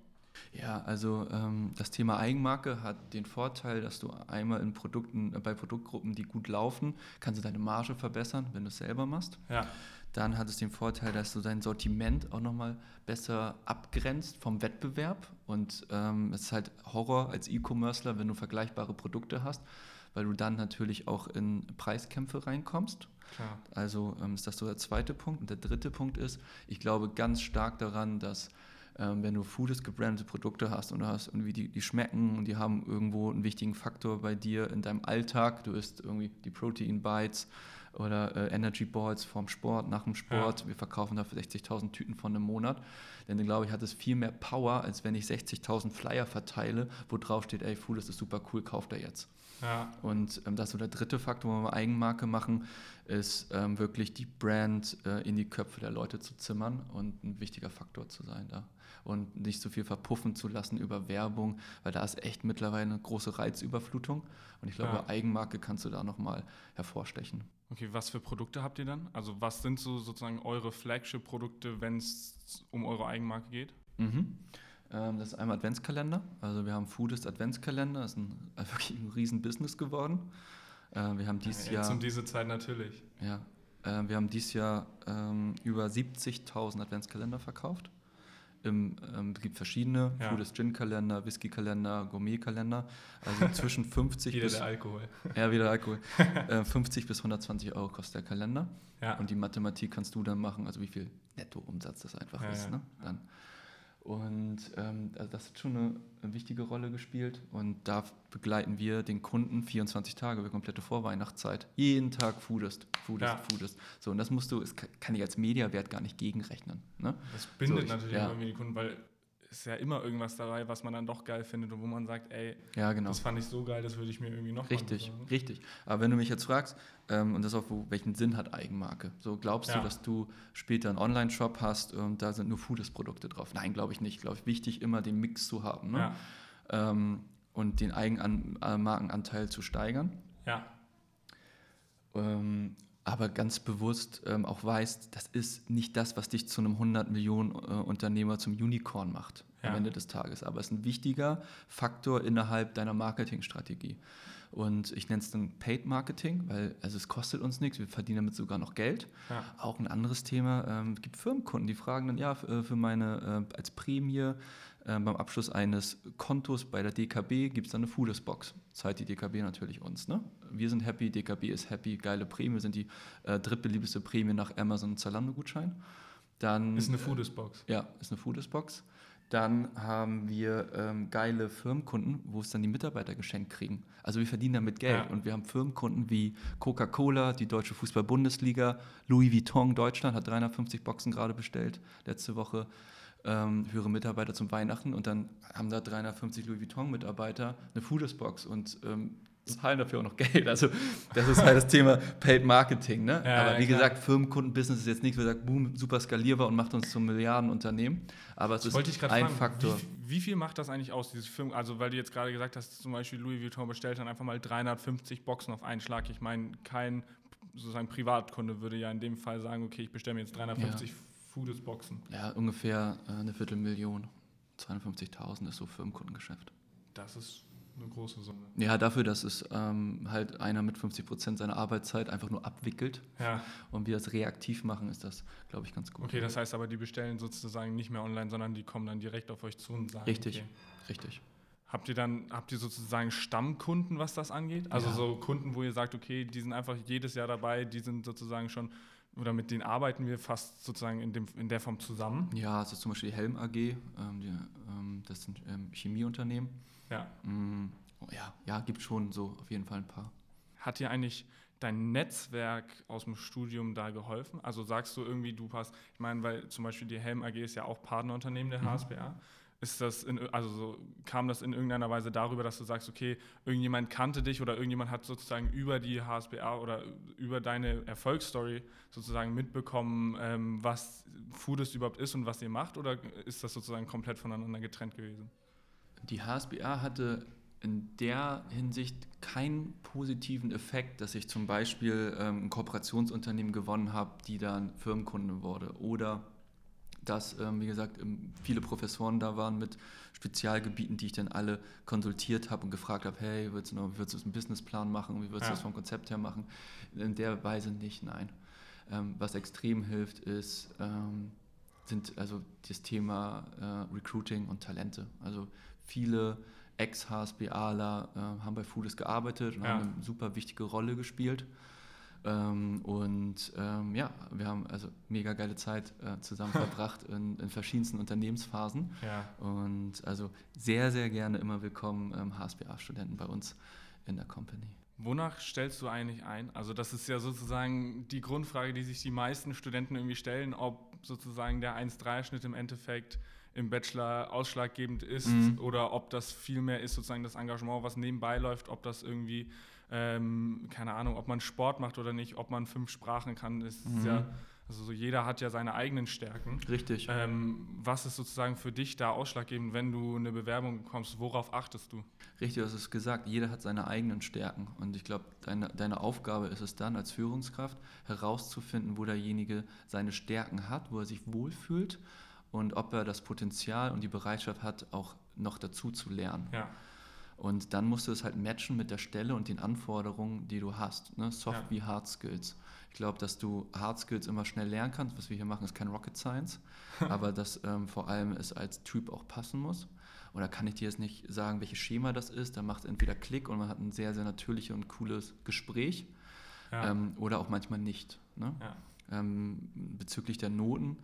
Ja, also ähm, das Thema Eigenmarke hat den Vorteil, dass du einmal in Produkten, äh, bei Produktgruppen, die gut laufen, kannst du deine Marge verbessern, wenn du es selber machst. Ja. Dann hat es den Vorteil, dass du dein Sortiment auch nochmal besser abgrenzt vom Wettbewerb. Und ähm, es ist halt Horror als E-Commercer, wenn du vergleichbare Produkte hast, weil du dann natürlich auch in Preiskämpfe reinkommst. Klar. Also ähm, ist das so der zweite Punkt. Und der dritte Punkt ist, ich glaube ganz stark daran, dass ähm, wenn du Foodist gebrandete Produkte hast und du hast irgendwie die, die schmecken und die haben irgendwo einen wichtigen Faktor bei dir in deinem Alltag, du isst irgendwie die Protein Bites oder äh, Energy Balls vorm Sport, nach dem Sport. Ja. Wir verkaufen dafür 60.000 Tüten von einem Monat. Denn dann glaube ich, hat es viel mehr Power, als wenn ich 60.000 Flyer verteile, wo drauf steht, ey, Food ist super cool, kauft er jetzt. Ja. Und ähm, das ist so der dritte Faktor, wo wir Eigenmarke machen, ist ähm, wirklich die Brand äh, in die Köpfe der Leute zu zimmern und ein wichtiger Faktor zu sein da. Und nicht so viel verpuffen zu lassen über Werbung, weil da ist echt mittlerweile eine große Reizüberflutung. Und ich glaube, ja. Eigenmarke kannst du da nochmal hervorstechen. Okay, was für Produkte habt ihr dann? Also was sind so sozusagen eure Flagship-Produkte, wenn es um eure Eigenmarke geht? Mhm. Ähm, das ist einmal Adventskalender. Also wir haben Foodist Adventskalender. Das ist ein, wirklich ein riesen Business geworden. Äh, wir haben dieses ja, Jahr... um diese Zeit natürlich. Ja. Äh, wir haben dieses Jahr ähm, über 70.000 Adventskalender verkauft. Im, ähm, es gibt verschiedene, ja. Food Gin-Kalender, Whisky-Kalender, Gourmet-Kalender. Also zwischen 50 wieder bis... der Alkohol. Ja, wieder Alkohol. äh, 50 bis 120 Euro kostet der Kalender. Ja. Und die Mathematik kannst du dann machen, also wie viel Nettoumsatz das einfach ja, ist. Ne? Dann und ähm, also das hat schon eine, eine, wichtige Rolle gespielt. Und da begleiten wir den Kunden 24 Tage, über komplette Vorweihnachtszeit. Jeden Tag Foodist, Foodist, ja. Foodist. So, und das musst du, das kann ich als Mediawert gar nicht gegenrechnen. Ne? Das bindet so, ich, natürlich ja. irgendwie die Kunden, weil ist ja immer irgendwas dabei, was man dann doch geil findet und wo man sagt, ey, ja, genau. das fand ich so geil, das würde ich mir irgendwie noch Richtig, richtig. Aber wenn du mich jetzt fragst, ähm, und das auch, wo, welchen Sinn hat Eigenmarke? So glaubst ja. du, dass du später einen Online-Shop hast und da sind nur Foodist-Produkte drauf? Nein, glaube ich nicht. Glaube ich, wichtig, immer den Mix zu haben ne? ja. ähm, und den Eigenmarkenanteil zu steigern. Ja. Ähm, aber ganz bewusst ähm, auch weißt, das ist nicht das, was dich zu einem 100 Millionen äh, Unternehmer zum Unicorn macht ja. am Ende des Tages. Aber es ist ein wichtiger Faktor innerhalb deiner Marketingstrategie. Und ich nenne es dann Paid Marketing, weil also es kostet uns nichts, wir verdienen damit sogar noch Geld. Ja. Auch ein anderes Thema, ähm, es gibt Firmenkunden, die fragen dann, ja, für äh, meine, äh, als Prämie äh, beim Abschluss eines Kontos bei der DKB gibt es dann eine Foodist-Box. Zahlt die DKB natürlich uns. Ne? Wir sind happy, DKB ist happy, geile Prämie, sind die äh, drittbeliebteste Prämie nach Amazon Zalando-Gutschein. Dann, ist eine Foodist-Box. ja, ist eine Foodist-Box. Dann haben wir ähm, geile Firmenkunden, wo es dann die Mitarbeiter geschenkt kriegen. Also wir verdienen damit Geld. Ja. Und wir haben Firmenkunden wie Coca-Cola, die Deutsche Fußball-Bundesliga, Louis Vuitton Deutschland hat 350 Boxen gerade bestellt letzte Woche ähm, ihre Mitarbeiter zum Weihnachten. Und dann haben da 350 Louis Vuitton-Mitarbeiter eine Fooders-Box. Und ähm, zahlen dafür auch noch Geld. Also das ist halt das Thema Paid Marketing. Ne? Ja, Aber wie klar. gesagt, Firmenkundenbusiness ist jetzt nichts, wo sagt, boom, super skalierbar und macht uns zum Milliardenunternehmen. Aber es das ist ein fragen, Faktor. Wie, wie, viel macht das eigentlich aus, dieses Firmen? Also weil du jetzt gerade gesagt hast, zum Beispiel Louis Vuitton bestellt dann einfach mal 350 Boxen auf einen Schlag. Ich meine, kein sozusagen Privatkunde würde ja in dem Fall sagen, okay, ich bestelle mir jetzt 350 ja. Foodist-Boxen. Ja, ungefähr äh, eine Viertelmillion. 250.000 ist so Firmenkundengeschäft. Das ist eine große Summe. Ja, dafür, dass es ähm, halt einer mit 50 Prozent seiner Arbeitszeit einfach nur abwickelt ja. und wir das reaktiv machen, ist das, glaube ich, ganz gut. Okay, das heißt aber, die bestellen sozusagen nicht mehr online, sondern die kommen dann direkt auf euch zu und sagen. Richtig, okay. richtig. Habt ihr dann, habt ihr sozusagen Stammkunden, was das angeht? Also ja. so Kunden, wo ihr sagt, okay, die sind einfach jedes Jahr dabei, die sind sozusagen schon, oder mit denen arbeiten wir fast sozusagen in, dem, in der Form zusammen? Ja, also zum Beispiel die Helm AG, ähm, die, ähm, das sind ähm, Chemieunternehmen. Ja. Mm, oh, ja, ja, gibt schon so auf jeden Fall ein paar. Hat dir eigentlich dein Netzwerk aus dem Studium da geholfen? Also sagst du irgendwie, du hast, ich meine, weil zum Beispiel die Helm AG ist ja auch Partnerunternehmen der HSBA. Mhm. Ist das in, also so, kam das in irgendeiner Weise darüber, dass du sagst, okay, irgendjemand kannte dich oder irgendjemand hat sozusagen über die HSBA oder über deine Erfolgsstory sozusagen mitbekommen, ähm, was Foodist überhaupt ist und was ihr macht? Oder ist das sozusagen komplett voneinander getrennt gewesen? Die HSBA hatte in der Hinsicht keinen positiven Effekt, dass ich zum Beispiel ähm, ein Kooperationsunternehmen gewonnen habe, die dann Firmenkunde wurde oder dass, ähm, wie gesagt, ähm, viele Professoren da waren mit Spezialgebieten, die ich dann alle konsultiert habe und gefragt habe, hey, willst du, noch, willst du einen Businessplan machen, wie würdest du das vom Konzept her machen? In der Weise nicht, nein. Ähm, was extrem hilft, ist, ähm, sind also das Thema äh, Recruiting und Talente. Also viele Ex-HSBAler äh, haben bei Foodist gearbeitet und ja. haben eine super wichtige Rolle gespielt. Ähm, und ähm, ja, wir haben also mega geile Zeit äh, zusammen verbracht in, in, verschiedensten Unternehmensphasen. Ja. Und also sehr, sehr gerne immer willkommen ähm, HSBA-Studenten bei uns in der Company. Wonach stellst du eigentlich ein? Also das ist ja sozusagen die Grundfrage, die sich die meisten Studenten irgendwie stellen, ob sozusagen der 1-3-Schnitt im Endeffekt im Bachelor ausschlaggebend ist mhm. oder ob das vielmehr ist sozusagen das Engagement, was nebenbei läuft, ob das irgendwie ähm, keine Ahnung, ob man Sport macht oder nicht, ob man fünf Sprachen kann, ist mhm. ja, also so jeder hat ja seine eigenen Stärken. Richtig. Ähm, was ist sozusagen für dich da ausschlaggebend, wenn du eine Bewerbung bekommst? Worauf achtest du? Richtig, du hast es gesagt, jeder hat seine eigenen Stärken. Und ich glaube, deine, deine Aufgabe ist es dann als Führungskraft herauszufinden, wo derjenige seine Stärken hat, wo er sich wohlfühlt und ob er das Potenzial und die Bereitschaft hat, auch noch dazu zu lernen. Ja. Und dann musst du es halt matchen mit der Stelle und den Anforderungen, die du hast. Ne? Soft ja. wie Hard Skills. Ich glaube, dass du Hard Skills immer schnell lernen kannst. Was wir hier machen, ist kein Rocket Science. aber dass ähm, vor allem es als Typ auch passen muss. Und da kann ich dir jetzt nicht sagen, welches Schema das ist. Da macht es entweder Klick und man hat ein sehr, sehr natürliches und cooles Gespräch. Ja. Ähm, oder auch manchmal nicht. Ne? Ja. Ähm, bezüglich der Noten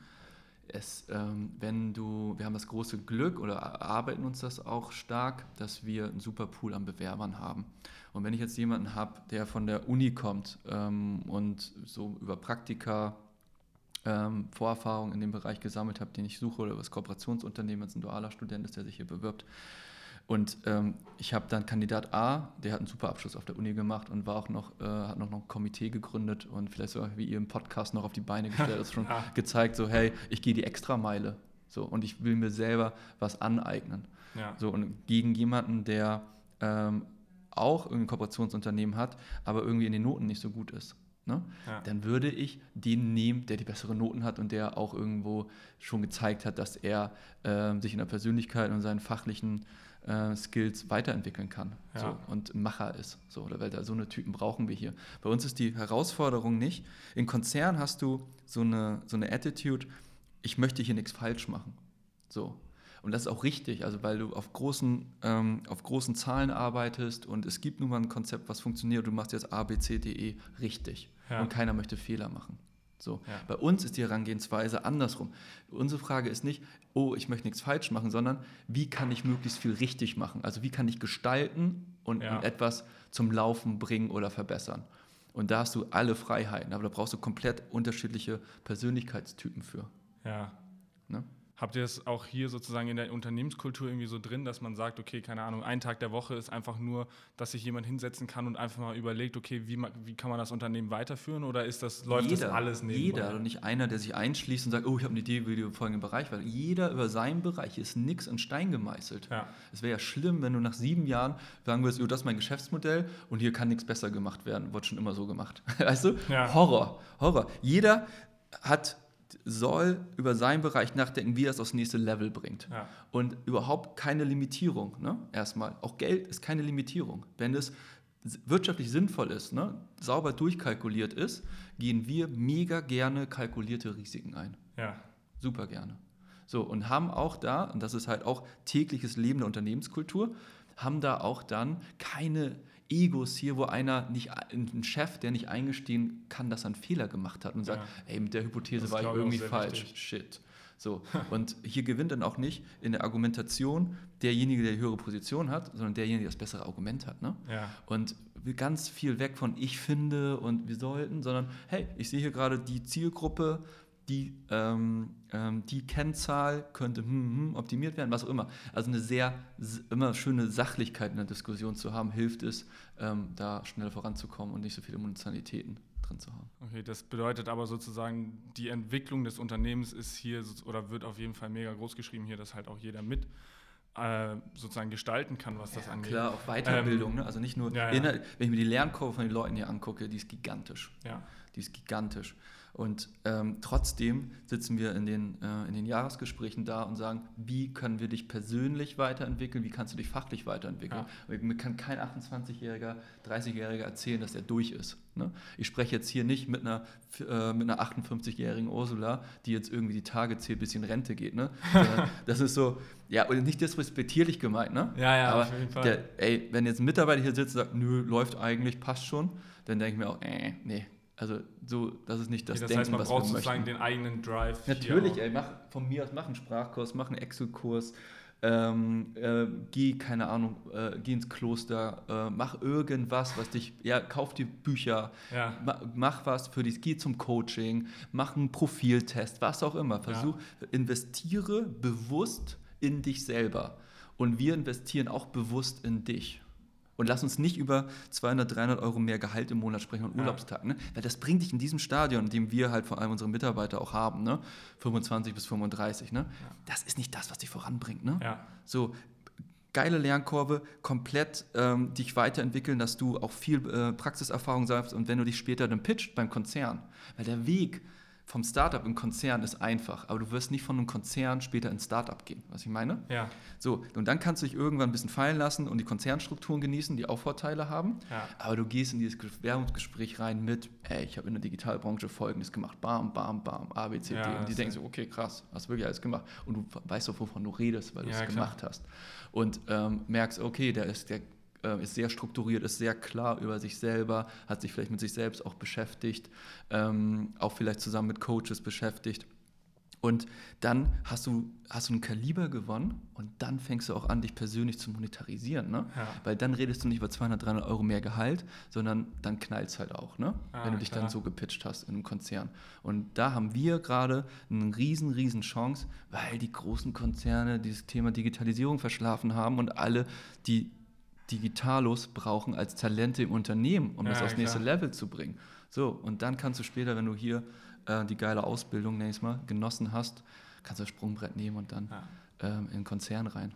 es, ähm, wenn du, wir haben das große Glück oder arbeiten uns das auch stark, dass wir einen super Pool an Bewerbern haben. Und wenn ich jetzt jemanden habe, der von der Uni kommt ähm, und so über Praktika ähm, Vorerfahrungen in dem Bereich gesammelt habe, den ich suche, oder was Kooperationsunternehmen, als ein dualer Student ist, der sich hier bewirbt, und ähm, ich habe dann Kandidat A, der hat einen super Abschluss auf der Uni gemacht und war auch noch, äh, hat noch, noch ein Komitee gegründet und vielleicht sogar wie ihr im Podcast noch auf die Beine gestellt ist, schon ja. gezeigt, so hey, ich gehe die Extrameile. So, und ich will mir selber was aneignen. Ja. So, und gegen jemanden, der ähm, auch ein Kooperationsunternehmen hat, aber irgendwie in den Noten nicht so gut ist. Ne? Ja. Dann würde ich den nehmen, der die besseren Noten hat und der auch irgendwo schon gezeigt hat, dass er äh, sich in der Persönlichkeit und seinen fachlichen äh, Skills weiterentwickeln kann ja. so, und ein Macher ist. So, oder weil da so eine Typen brauchen wir hier. Bei uns ist die Herausforderung nicht, in Konzernen hast du so eine, so eine Attitude, ich möchte hier nichts falsch machen. So. Und das ist auch richtig, also weil du auf großen, ähm, auf großen Zahlen arbeitest und es gibt nun mal ein Konzept, was funktioniert, du machst jetzt A, B, C, D, E richtig. Ja. Und keiner möchte Fehler machen. So. Ja. Bei uns ist die Herangehensweise andersrum. Unsere Frage ist nicht, oh, ich möchte nichts falsch machen, sondern wie kann ich möglichst viel richtig machen? Also wie kann ich gestalten und, ja. und etwas zum Laufen bringen oder verbessern? Und da hast du alle Freiheiten, aber da brauchst du komplett unterschiedliche Persönlichkeitstypen für. Ja. Ne? Habt ihr es auch hier sozusagen in der Unternehmenskultur irgendwie so drin, dass man sagt, okay, keine Ahnung, ein Tag der Woche ist einfach nur, dass sich jemand hinsetzen kann und einfach mal überlegt, okay, wie, wie kann man das Unternehmen weiterführen oder ist das, läuft jeder, das alles nebenbei? Jeder und nicht einer, der sich einschließt und sagt, oh, ich habe eine Idee wie du folgenden Bereich, weil jeder über seinen Bereich ist nichts in Stein gemeißelt. Ja. Es wäre ja schlimm, wenn du nach sieben Jahren sagen würdest, oh, das ist mein Geschäftsmodell und hier kann nichts besser gemacht werden, wird schon immer so gemacht. Weißt du? Ja. Horror, Horror. Jeder hat soll über seinen Bereich nachdenken, wie er es aufs nächste Level bringt. Ja. Und überhaupt keine Limitierung. Ne? Erstmal. Auch Geld ist keine Limitierung. Wenn es wirtschaftlich sinnvoll ist, ne? sauber durchkalkuliert ist, gehen wir mega gerne kalkulierte Risiken ein. Ja. Super gerne. So, und haben auch da, und das ist halt auch tägliches Leben der Unternehmenskultur, haben da auch dann keine Egos hier, wo einer nicht, ein Chef, der nicht eingestehen kann, dass er einen Fehler gemacht hat und sagt, ja. ey, mit der Hypothese war ich irgendwie falsch. Wichtig. Shit. So. Und hier gewinnt dann auch nicht in der Argumentation derjenige, der die höhere Position hat, sondern derjenige, der das bessere Argument hat. Ne? Ja. Und ganz viel weg von ich finde und wir sollten, sondern hey, ich sehe hier gerade die Zielgruppe, die, ähm, ähm, die Kennzahl könnte hm, hm, optimiert werden, was auch immer. Also eine sehr immer schöne Sachlichkeit in der Diskussion zu haben, hilft es, ähm, da schnell voranzukommen und nicht so viele Emotionalitäten drin zu haben. Okay, das bedeutet aber sozusagen, die Entwicklung des Unternehmens ist hier oder wird auf jeden Fall mega groß geschrieben hier, dass halt auch jeder mit äh, sozusagen gestalten kann, was das ja, angeht. Klar, auch Weiterbildung, ähm, ne? also nicht nur, ja, ja. Wenn ich mir die Lernkurve von den Leuten hier angucke, die ist gigantisch. Ja. die ist gigantisch. Und ähm, trotzdem sitzen wir in den, äh, in den Jahresgesprächen da und sagen, wie können wir dich persönlich weiterentwickeln, wie kannst du dich fachlich weiterentwickeln. Ja. Mir kann kein 28-Jähriger, 30-Jähriger erzählen, dass er durch ist. Ne? Ich spreche jetzt hier nicht mit einer, äh, mit einer 58-jährigen Ursula, die jetzt irgendwie die Tage zählt, bis sie in Rente geht. Ne? das ist so, ja, und nicht disrespektierlich gemeint, ne? Ja, ja, Aber auf jeden Fall. Der, ey, wenn jetzt ein Mitarbeiter hier sitzt und sagt, nö, läuft eigentlich, passt schon, dann denke ich mir auch, äh, nee, also so, das ist nicht das, okay, das Denken, heißt, man was braucht sozusagen den eigenen Drive. Natürlich, ey, mach von mir aus mach einen Sprachkurs, mach einen Excel-Kurs, ähm, äh, geh, keine Ahnung, äh, geh ins Kloster, äh, mach irgendwas, was dich, ja, kauf dir Bücher, ja. ma, mach was für dich, geh zum Coaching, mach einen Profiltest, was auch immer. Versuch, ja. investiere bewusst in dich selber. Und wir investieren auch bewusst in dich. Und lass uns nicht über 200, 300 Euro mehr Gehalt im Monat sprechen und Urlaubstag, ne? weil das bringt dich in diesem Stadion, in dem wir halt vor allem unsere Mitarbeiter auch haben, ne? 25 bis 35, ne? Ja. das ist nicht das, was dich voranbringt. Ne? Ja. So, geile Lernkurve, komplett ähm, dich weiterentwickeln, dass du auch viel äh, Praxiserfahrung sagst und wenn du dich später dann pitcht beim Konzern, weil der Weg vom Startup im Konzern ist einfach, aber du wirst nicht von einem Konzern später ins Startup gehen, was ich meine? Ja. So, und dann kannst du dich irgendwann ein bisschen fallen lassen und die Konzernstrukturen genießen, die auch Vorteile haben, ja. aber du gehst in dieses Werbungsgespräch rein mit, ey, ich habe in der Digitalbranche Folgendes gemacht, bam, bam, bam, A, B, C, D, ja, und die denken so, okay, krass, hast wirklich alles gemacht und du weißt doch, wovon du redest, weil du es gemacht hast und ähm, merkst, okay, der ist der äh, ist sehr strukturiert, ist sehr klar über sich selber, hat sich vielleicht mit sich selbst auch beschäftigt, ähm, auch vielleicht zusammen mit Coaches beschäftigt. Und dann hast du, hast du ein Kaliber gewonnen und dann fängst du auch an, dich persönlich zu monetarisieren. Ne? Ja. Weil dann redest du nicht über 200, 300 Euro mehr Gehalt, sondern dann knallt es halt auch, ne? Ah, wenn du dich klar. dann so gepitcht hast in einem Konzern. Und da haben wir gerade eine riesen, riesen Chance, weil die großen Konzerne dieses Thema Digitalisierung verschlafen haben und alle, die Digitalos brauchen als Talente im Unternehmen, um ja, das aufs nächste Level zu bringen. So, und dann kannst du später, wenn du hier äh, die geile Ausbildung, nächstes Mal, genossen hast, kannst du das Sprungbrett nehmen und dann ja. ähm, in den Konzern rein.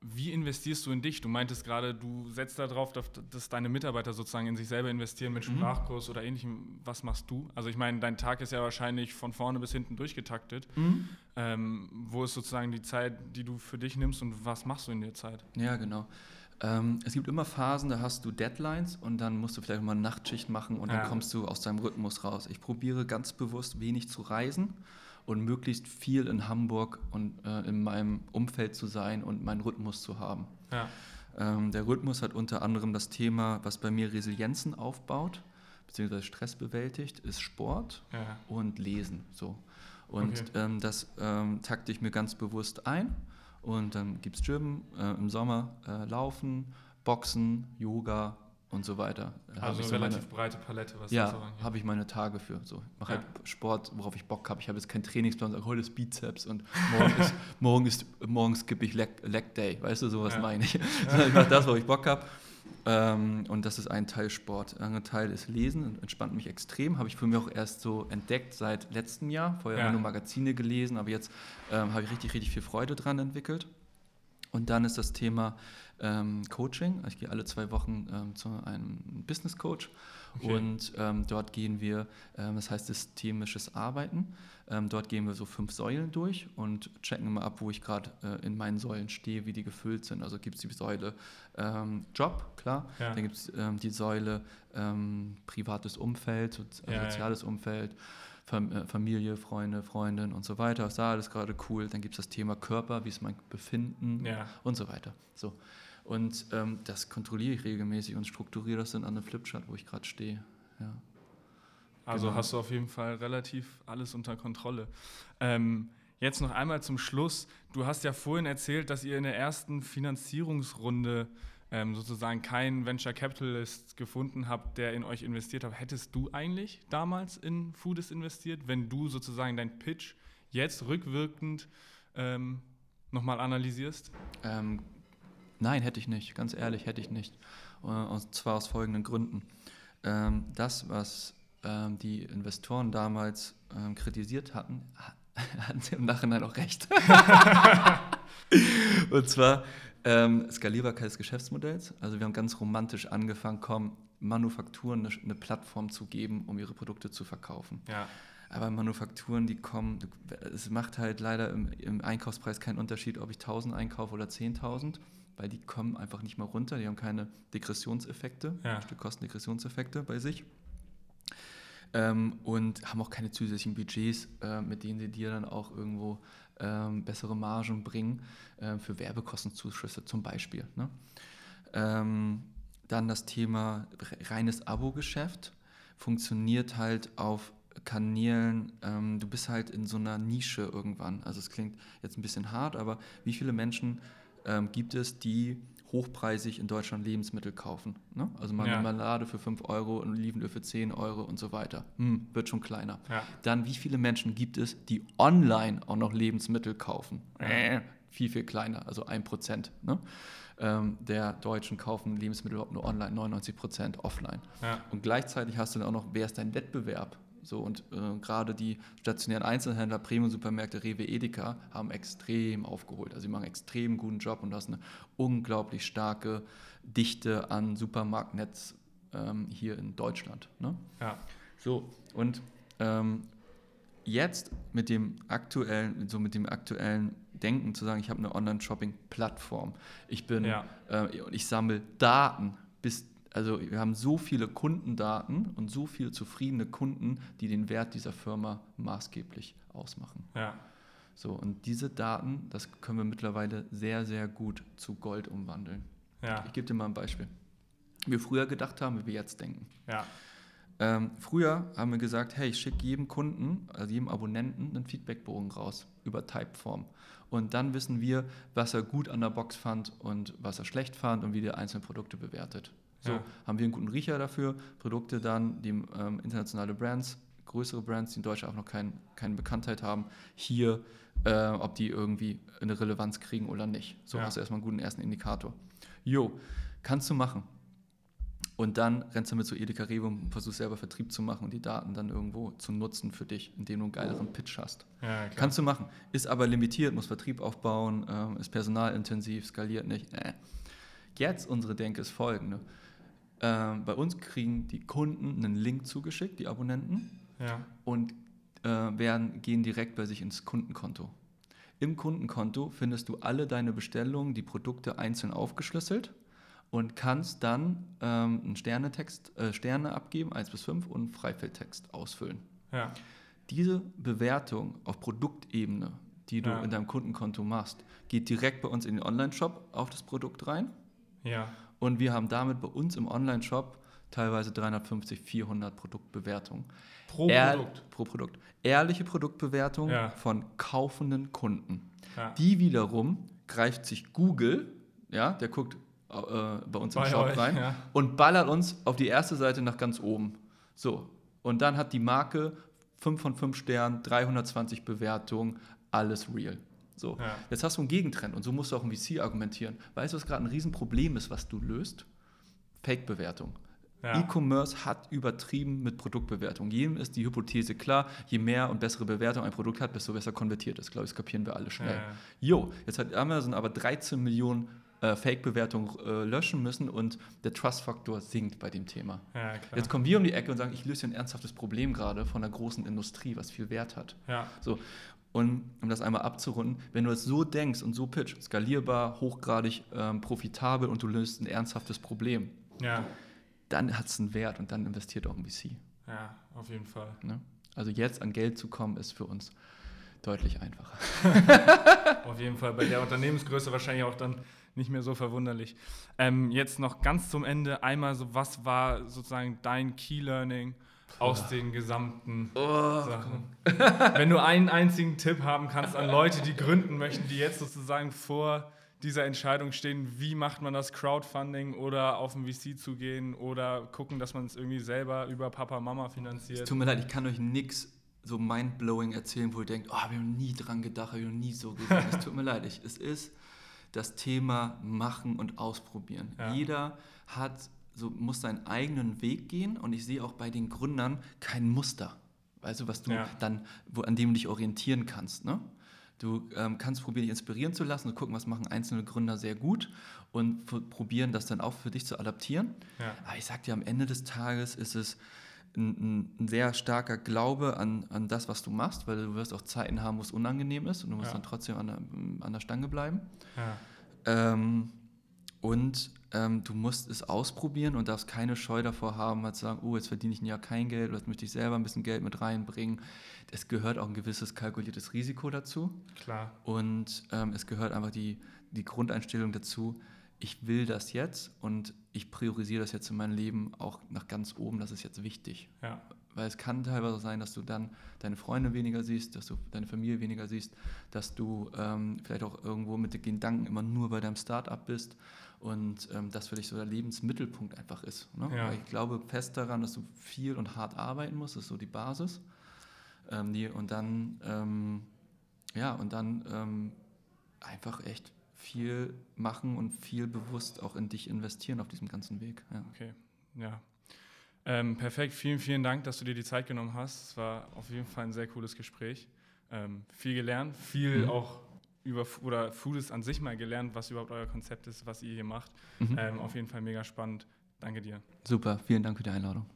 Wie investierst du in dich? Du meintest gerade, du setzt darauf, dass deine Mitarbeiter sozusagen in sich selber investieren mit mhm. Sprachkurs mhm. oder ähnlichem. Was machst du? Also ich meine, dein Tag ist ja wahrscheinlich von vorne bis hinten durchgetaktet. Mhm. Ähm, wo ist sozusagen die Zeit, die du für dich nimmst und was machst du in der Zeit? Ja, genau. Ähm, es gibt immer Phasen, da hast du Deadlines und dann musst du vielleicht mal eine Nachtschicht machen und ja. dann kommst du aus deinem Rhythmus raus. Ich probiere ganz bewusst wenig zu reisen und möglichst viel in Hamburg und äh, in meinem Umfeld zu sein und meinen Rhythmus zu haben. Ja. Ähm, der Rhythmus hat unter anderem das Thema, was bei mir Resilienzen aufbaut, beziehungsweise Stress bewältigt, ist Sport ja. und Lesen. So. Und okay. ähm, das ähm, takte ich mir ganz bewusst ein. Und dann gibt es Gym, äh, im Sommer äh, Laufen, Boxen, Yoga und so weiter. Also eine so relativ meine, breite Palette, was ja, das angeht. habe ich meine Tage für. So. Ich mache ja. halt Sport, worauf ich Bock habe. Ich habe jetzt keinen Trainingsplan, sage, heute ist Bizeps und morgen ist, morgen ist, morgens skippe ich Leg, Leg, Day. Weißt du, sowas ja. meine ich. ich mache das, worauf ich Bock habe. Ähm, und das ist ein Teil Sport. Ein anderer Teil ist Lesen, entspannt mich extrem. Habe ich für mich auch erst so entdeckt seit letztem Jahr. Vorher ja. habe ich nur Magazine gelesen, aber jetzt ähm, habe ich richtig, richtig viel Freude dran entwickelt. Und dann ist das Thema ähm, Coaching. Ich gehe alle zwei Wochen ähm, zu einem Business Coach okay. und ähm, dort gehen wir, ähm, das heißt systemisches Arbeiten. Ähm, dort gehen wir so fünf Säulen durch und checken immer ab, wo ich gerade äh, in meinen Säulen stehe, wie die gefüllt sind. Also gibt es die Säule ähm, Job, klar. Ja. Dann gibt es die Säule privates Umfeld, so, äh, ja, soziales ja. Umfeld. Äh, Familie, Freunde, Freundin und so weiter. Ist da alles gerade cool. Dann gibt es das Thema Körper, wie ist mein Befinden ja. und so weiter. So. Und ähm, das kontrolliere ich regelmäßig und strukturiere das dann an einem Flipchart, wo ich gerade stehe. Ja. Also genau. hast du auf jeden Fall relativ alles unter Kontrolle. Ähm, jetzt noch einmal zum Schluss. Du hast ja vorhin erzählt, dass ihr in der ersten Finanzierungsrunde ähm, sozusagen keinen Venture Capitalist gefunden habt, der in euch investiert hat. Hättest du eigentlich damals in Foodist investiert, wenn du sozusagen dein Pitch jetzt rückwirkend ähm, nochmal analysierst? Ähm, Nein, hätte ich nicht, ganz ehrlich, hätte ich nicht. Äh, und zwar aus folgenden Gründen. Ähm, das, was ähm, die Investoren damals ähm, kritisiert hatten, hatten sie im Nachhinein auch recht. und zwar ähm, Skalierbarkeit des Geschäftsmodells. Also wir haben ganz romantisch angefangen, komm, Manufakturen eine, eine, Plattform zu geben, um ihre Produkte zu verkaufen. Ja. Aber Manufakturen, die kommen, es macht halt leider im, im Einkaufspreis keinen Unterschied, ob ich 1000 einkaufe oder 10.000, weil die kommen einfach nicht mehr runter, die haben keine Degressionseffekte, ja. Kostendegressionseffekte bei sich. Ähm, und haben auch keine zusätzlichen Budgets, äh, mit denen sie dir dann auch irgendwo ähm, bessere Margen bringen äh, für Werbekostenzuschüsse zum Beispiel. Ne? Ähm, dann das Thema reines Abo-Geschäft funktioniert halt auf Kanälen, ähm, du bist halt in so einer Nische irgendwann. Also es klingt jetzt ein bisschen hart, aber wie viele Menschen ähm, gibt es, die hochpreisig in Deutschland Lebensmittel kaufen? Ne? Also mal ja. Marmelade für 5 Euro, und Olivenöl für 10 Euro und so weiter. Hm, wird schon kleiner. Ja. Dann wie viele Menschen gibt es, die online auch noch Lebensmittel kaufen? Äh, viel, viel kleiner, also 1%. Ne? Ähm, der Deutschen kaufen Lebensmittel überhaupt nur online, 99% offline. Ja. Und gleichzeitig hast du dann auch noch, wer ist dein Wettbewerb? So, und äh, gerade die stationären Einzelhändler, Premium-Supermärkte, Rewe, Edeka haben extrem aufgeholt. Also sie machen einen extrem guten Job und du hast eine unglaublich starke Dichte an Supermarktnetz ähm, hier in Deutschland. Ne? Ja. So, und ähm, jetzt mit dem aktuellen, so mit dem aktuellen Denken zu sagen, ich habe eine Online-Shopping-Plattform. Ich bin, ja. äh, ich sammle Daten bis also wir haben so viele Kundendaten und so viele zufriedene Kunden, die den Wert dieser Firma maßgeblich ausmachen. Ja. So, und diese Daten, das können wir mittlerweile sehr, sehr gut zu Gold umwandeln. Ja. Ich gebe dir mal ein Beispiel. Wie wir früher gedacht haben, wie wir jetzt denken. Ja. Ähm, früher haben wir gesagt, hey, ich schicke jedem Kunden, also jedem Abonnenten, einen Feedbackbogen raus über Typeform. Und dann wissen wir, was er gut an der Box fand und was er schlecht fand und wie der einzelne Produkte bewertet. So ja. haben wir einen guten Riecher dafür. Produkte dann, die ähm, internationale Brands, größere Brands, die in Deutschland auch noch kein, keine Bekanntheit haben, hier, äh, ob die irgendwie eine Relevanz kriegen oder nicht. So ja. hast du erstmal einen guten ersten Indikator. Jo, kannst du machen. Und dann rennst du mit so Edeka Rewe und versuchst selber Vertrieb zu machen und die Daten dann irgendwo zu nutzen für dich, indem du einen geileren Pitch hast. Ja, Kannst du machen. Ist aber limitiert, muss Vertrieb aufbauen, ähm, ist personalintensiv, skaliert nicht. Äh. Jetzt unsere Denke ist folgende. Ähm, bei uns kriegen die Kunden einen Link zugeschickt, die Abonnenten, ja. und äh, werden, gehen direkt bei sich ins Kundenkonto. Im Kundenkonto findest du alle deine Bestellungen, die Produkte einzeln aufgeschlüsselt und kannst dann ähm, einen Sternetext, äh, Sterne abgeben, 1 bis 5, und einen Freifeldtext ausfüllen. Ja. Diese Bewertung auf Produktebene, die du ja. in deinem Kundenkonto machst, geht direkt bei uns in den Online-Shop auf das Produkt rein. Ja. Und wir haben damit bei uns im Online-Shop teilweise 350, 400 Produktbewertungen. Pro Ehr Produkt? Pro Produkt. Ehrliche Produktbewertungen ja. von kaufenden Kunden. Ja. Die wiederum greift sich Google, ja, der guckt äh, bei uns bei im Shop euch, rein ja. und ballert uns auf die erste Seite nach ganz oben. So. Und dann hat die Marke 5 von 5 Sternen, 320 Bewertungen, alles real. So, ja. jetzt hast du einen Gegentrend und so musst du auch im VC argumentieren. Weißt du, was gerade ein Riesenproblem ist, was du löst? Fake-Bewertung. Ja. E-Commerce hat übertrieben mit Produktbewertung. Jedem ist die Hypothese klar, je mehr und bessere Bewertung ein Produkt hat, desto besser konvertiert ist. Glaube ich, das kapieren wir alle schnell. Ja, Jo, jetzt hat Amazon aber 13 Millionen äh, Fake-Bewertungen äh, löschen müssen und der Trust-Faktor sinkt bei dem Thema. Ja, jetzt kommen wir um die Ecke und sagen, ich löse ein ernsthaftes Problem gerade von einer großen Industrie, was viel Wert hat. Ja. So, und um das einmal abzurunden, wenn du es so denkst und so pitch, skalierbar, hochgradig ähm, profitabel und du löst ein ernsthaftes Problem, ja. dann hat es einen Wert und dann investiert auch ein VC. Ja, auf jeden Fall. Ne? Also jetzt an Geld zu kommen, ist für uns deutlich einfacher. auf jeden Fall. Bei der Unternehmensgröße wahrscheinlich auch dann nicht mehr so verwunderlich. Ähm, jetzt noch ganz zum Ende einmal so, was war sozusagen dein Key Learning? Aus oh. den gesamten oh. Sachen. Wenn du einen einzigen Tipp haben kannst an Leute, die gründen möchten, die jetzt sozusagen vor dieser Entscheidung stehen, wie macht man das Crowdfunding oder auf ein VC zu gehen oder gucken, dass man es irgendwie selber über Papa, Mama finanziert. Es tut mir leid, ich kann euch nichts so mindblowing erzählen, wo ihr denkt, oh, wir haben nie dran gedacht, wir haben nie so gesehen. es tut mir leid, ich, es ist das Thema machen und ausprobieren. Ja. Jeder hat so muss seinen eigenen Weg gehen und ich sehe auch bei den Gründern kein Muster. Weißt du, was du ja. dann, wo, an dem du dich orientieren kannst. Ne? Du ähm, kannst probieren, dich inspirieren zu lassen und gucken, was machen einzelne Gründer sehr gut und probieren, das dann auch für dich zu adaptieren. Ja. Aber ich sag dir, am Ende des Tages ist es ein, ein, sehr starker Glaube an, an das, was du machst, weil du wirst auch Zeiten haben, wo es unangenehm ist und du musst ja. dann trotzdem an der, an der Stange bleiben. Ja. Ähm, und ähm, du musst es ausprobieren und darfst keine Scheu davor haben, halt zu sagen, oh, jetzt verdiene ich ein Jahr kein Geld oder jetzt möchte ich selber ein bisschen Geld mit reinbringen. Es gehört auch ein gewisses kalkuliertes Risiko dazu. Klar. Und ähm, es gehört einfach die, die Grundeinstellung dazu, ich will das jetzt und ich priorisiere das jetzt in meinem Leben auch nach ganz oben, das ist jetzt wichtig. Ja. Weil es kann teilweise sein, dass du dann deine Freunde weniger siehst, dass du deine Familie weniger siehst, dass du ähm, vielleicht auch irgendwo mit den Gedanken immer nur bei deinem Startup bist und ähm, das für dich so der Lebensmittelpunkt einfach ist. Ne? Ja. ich glaube fest daran, dass du viel und hart arbeiten musst, das ist so die Basis. Ähm, die, und dann, ähm, ja, und dann ähm, einfach echt viel machen und viel bewusst auch in dich investieren auf diesem ganzen Weg. Ja. Okay, ja. Ähm, perfekt, vielen, vielen Dank, dass du dir die Zeit genommen hast. Es war auf jeden Fall ein sehr cooles Gespräch. Ähm, viel gelernt, viel mhm. auch über oder Foodies an sich mal gelernt, was überhaupt euer Konzept ist, was ihr hier macht. Mhm. Ähm, auf jeden Fall mega spannend. Danke dir. Super, vielen Dank für die Einladung.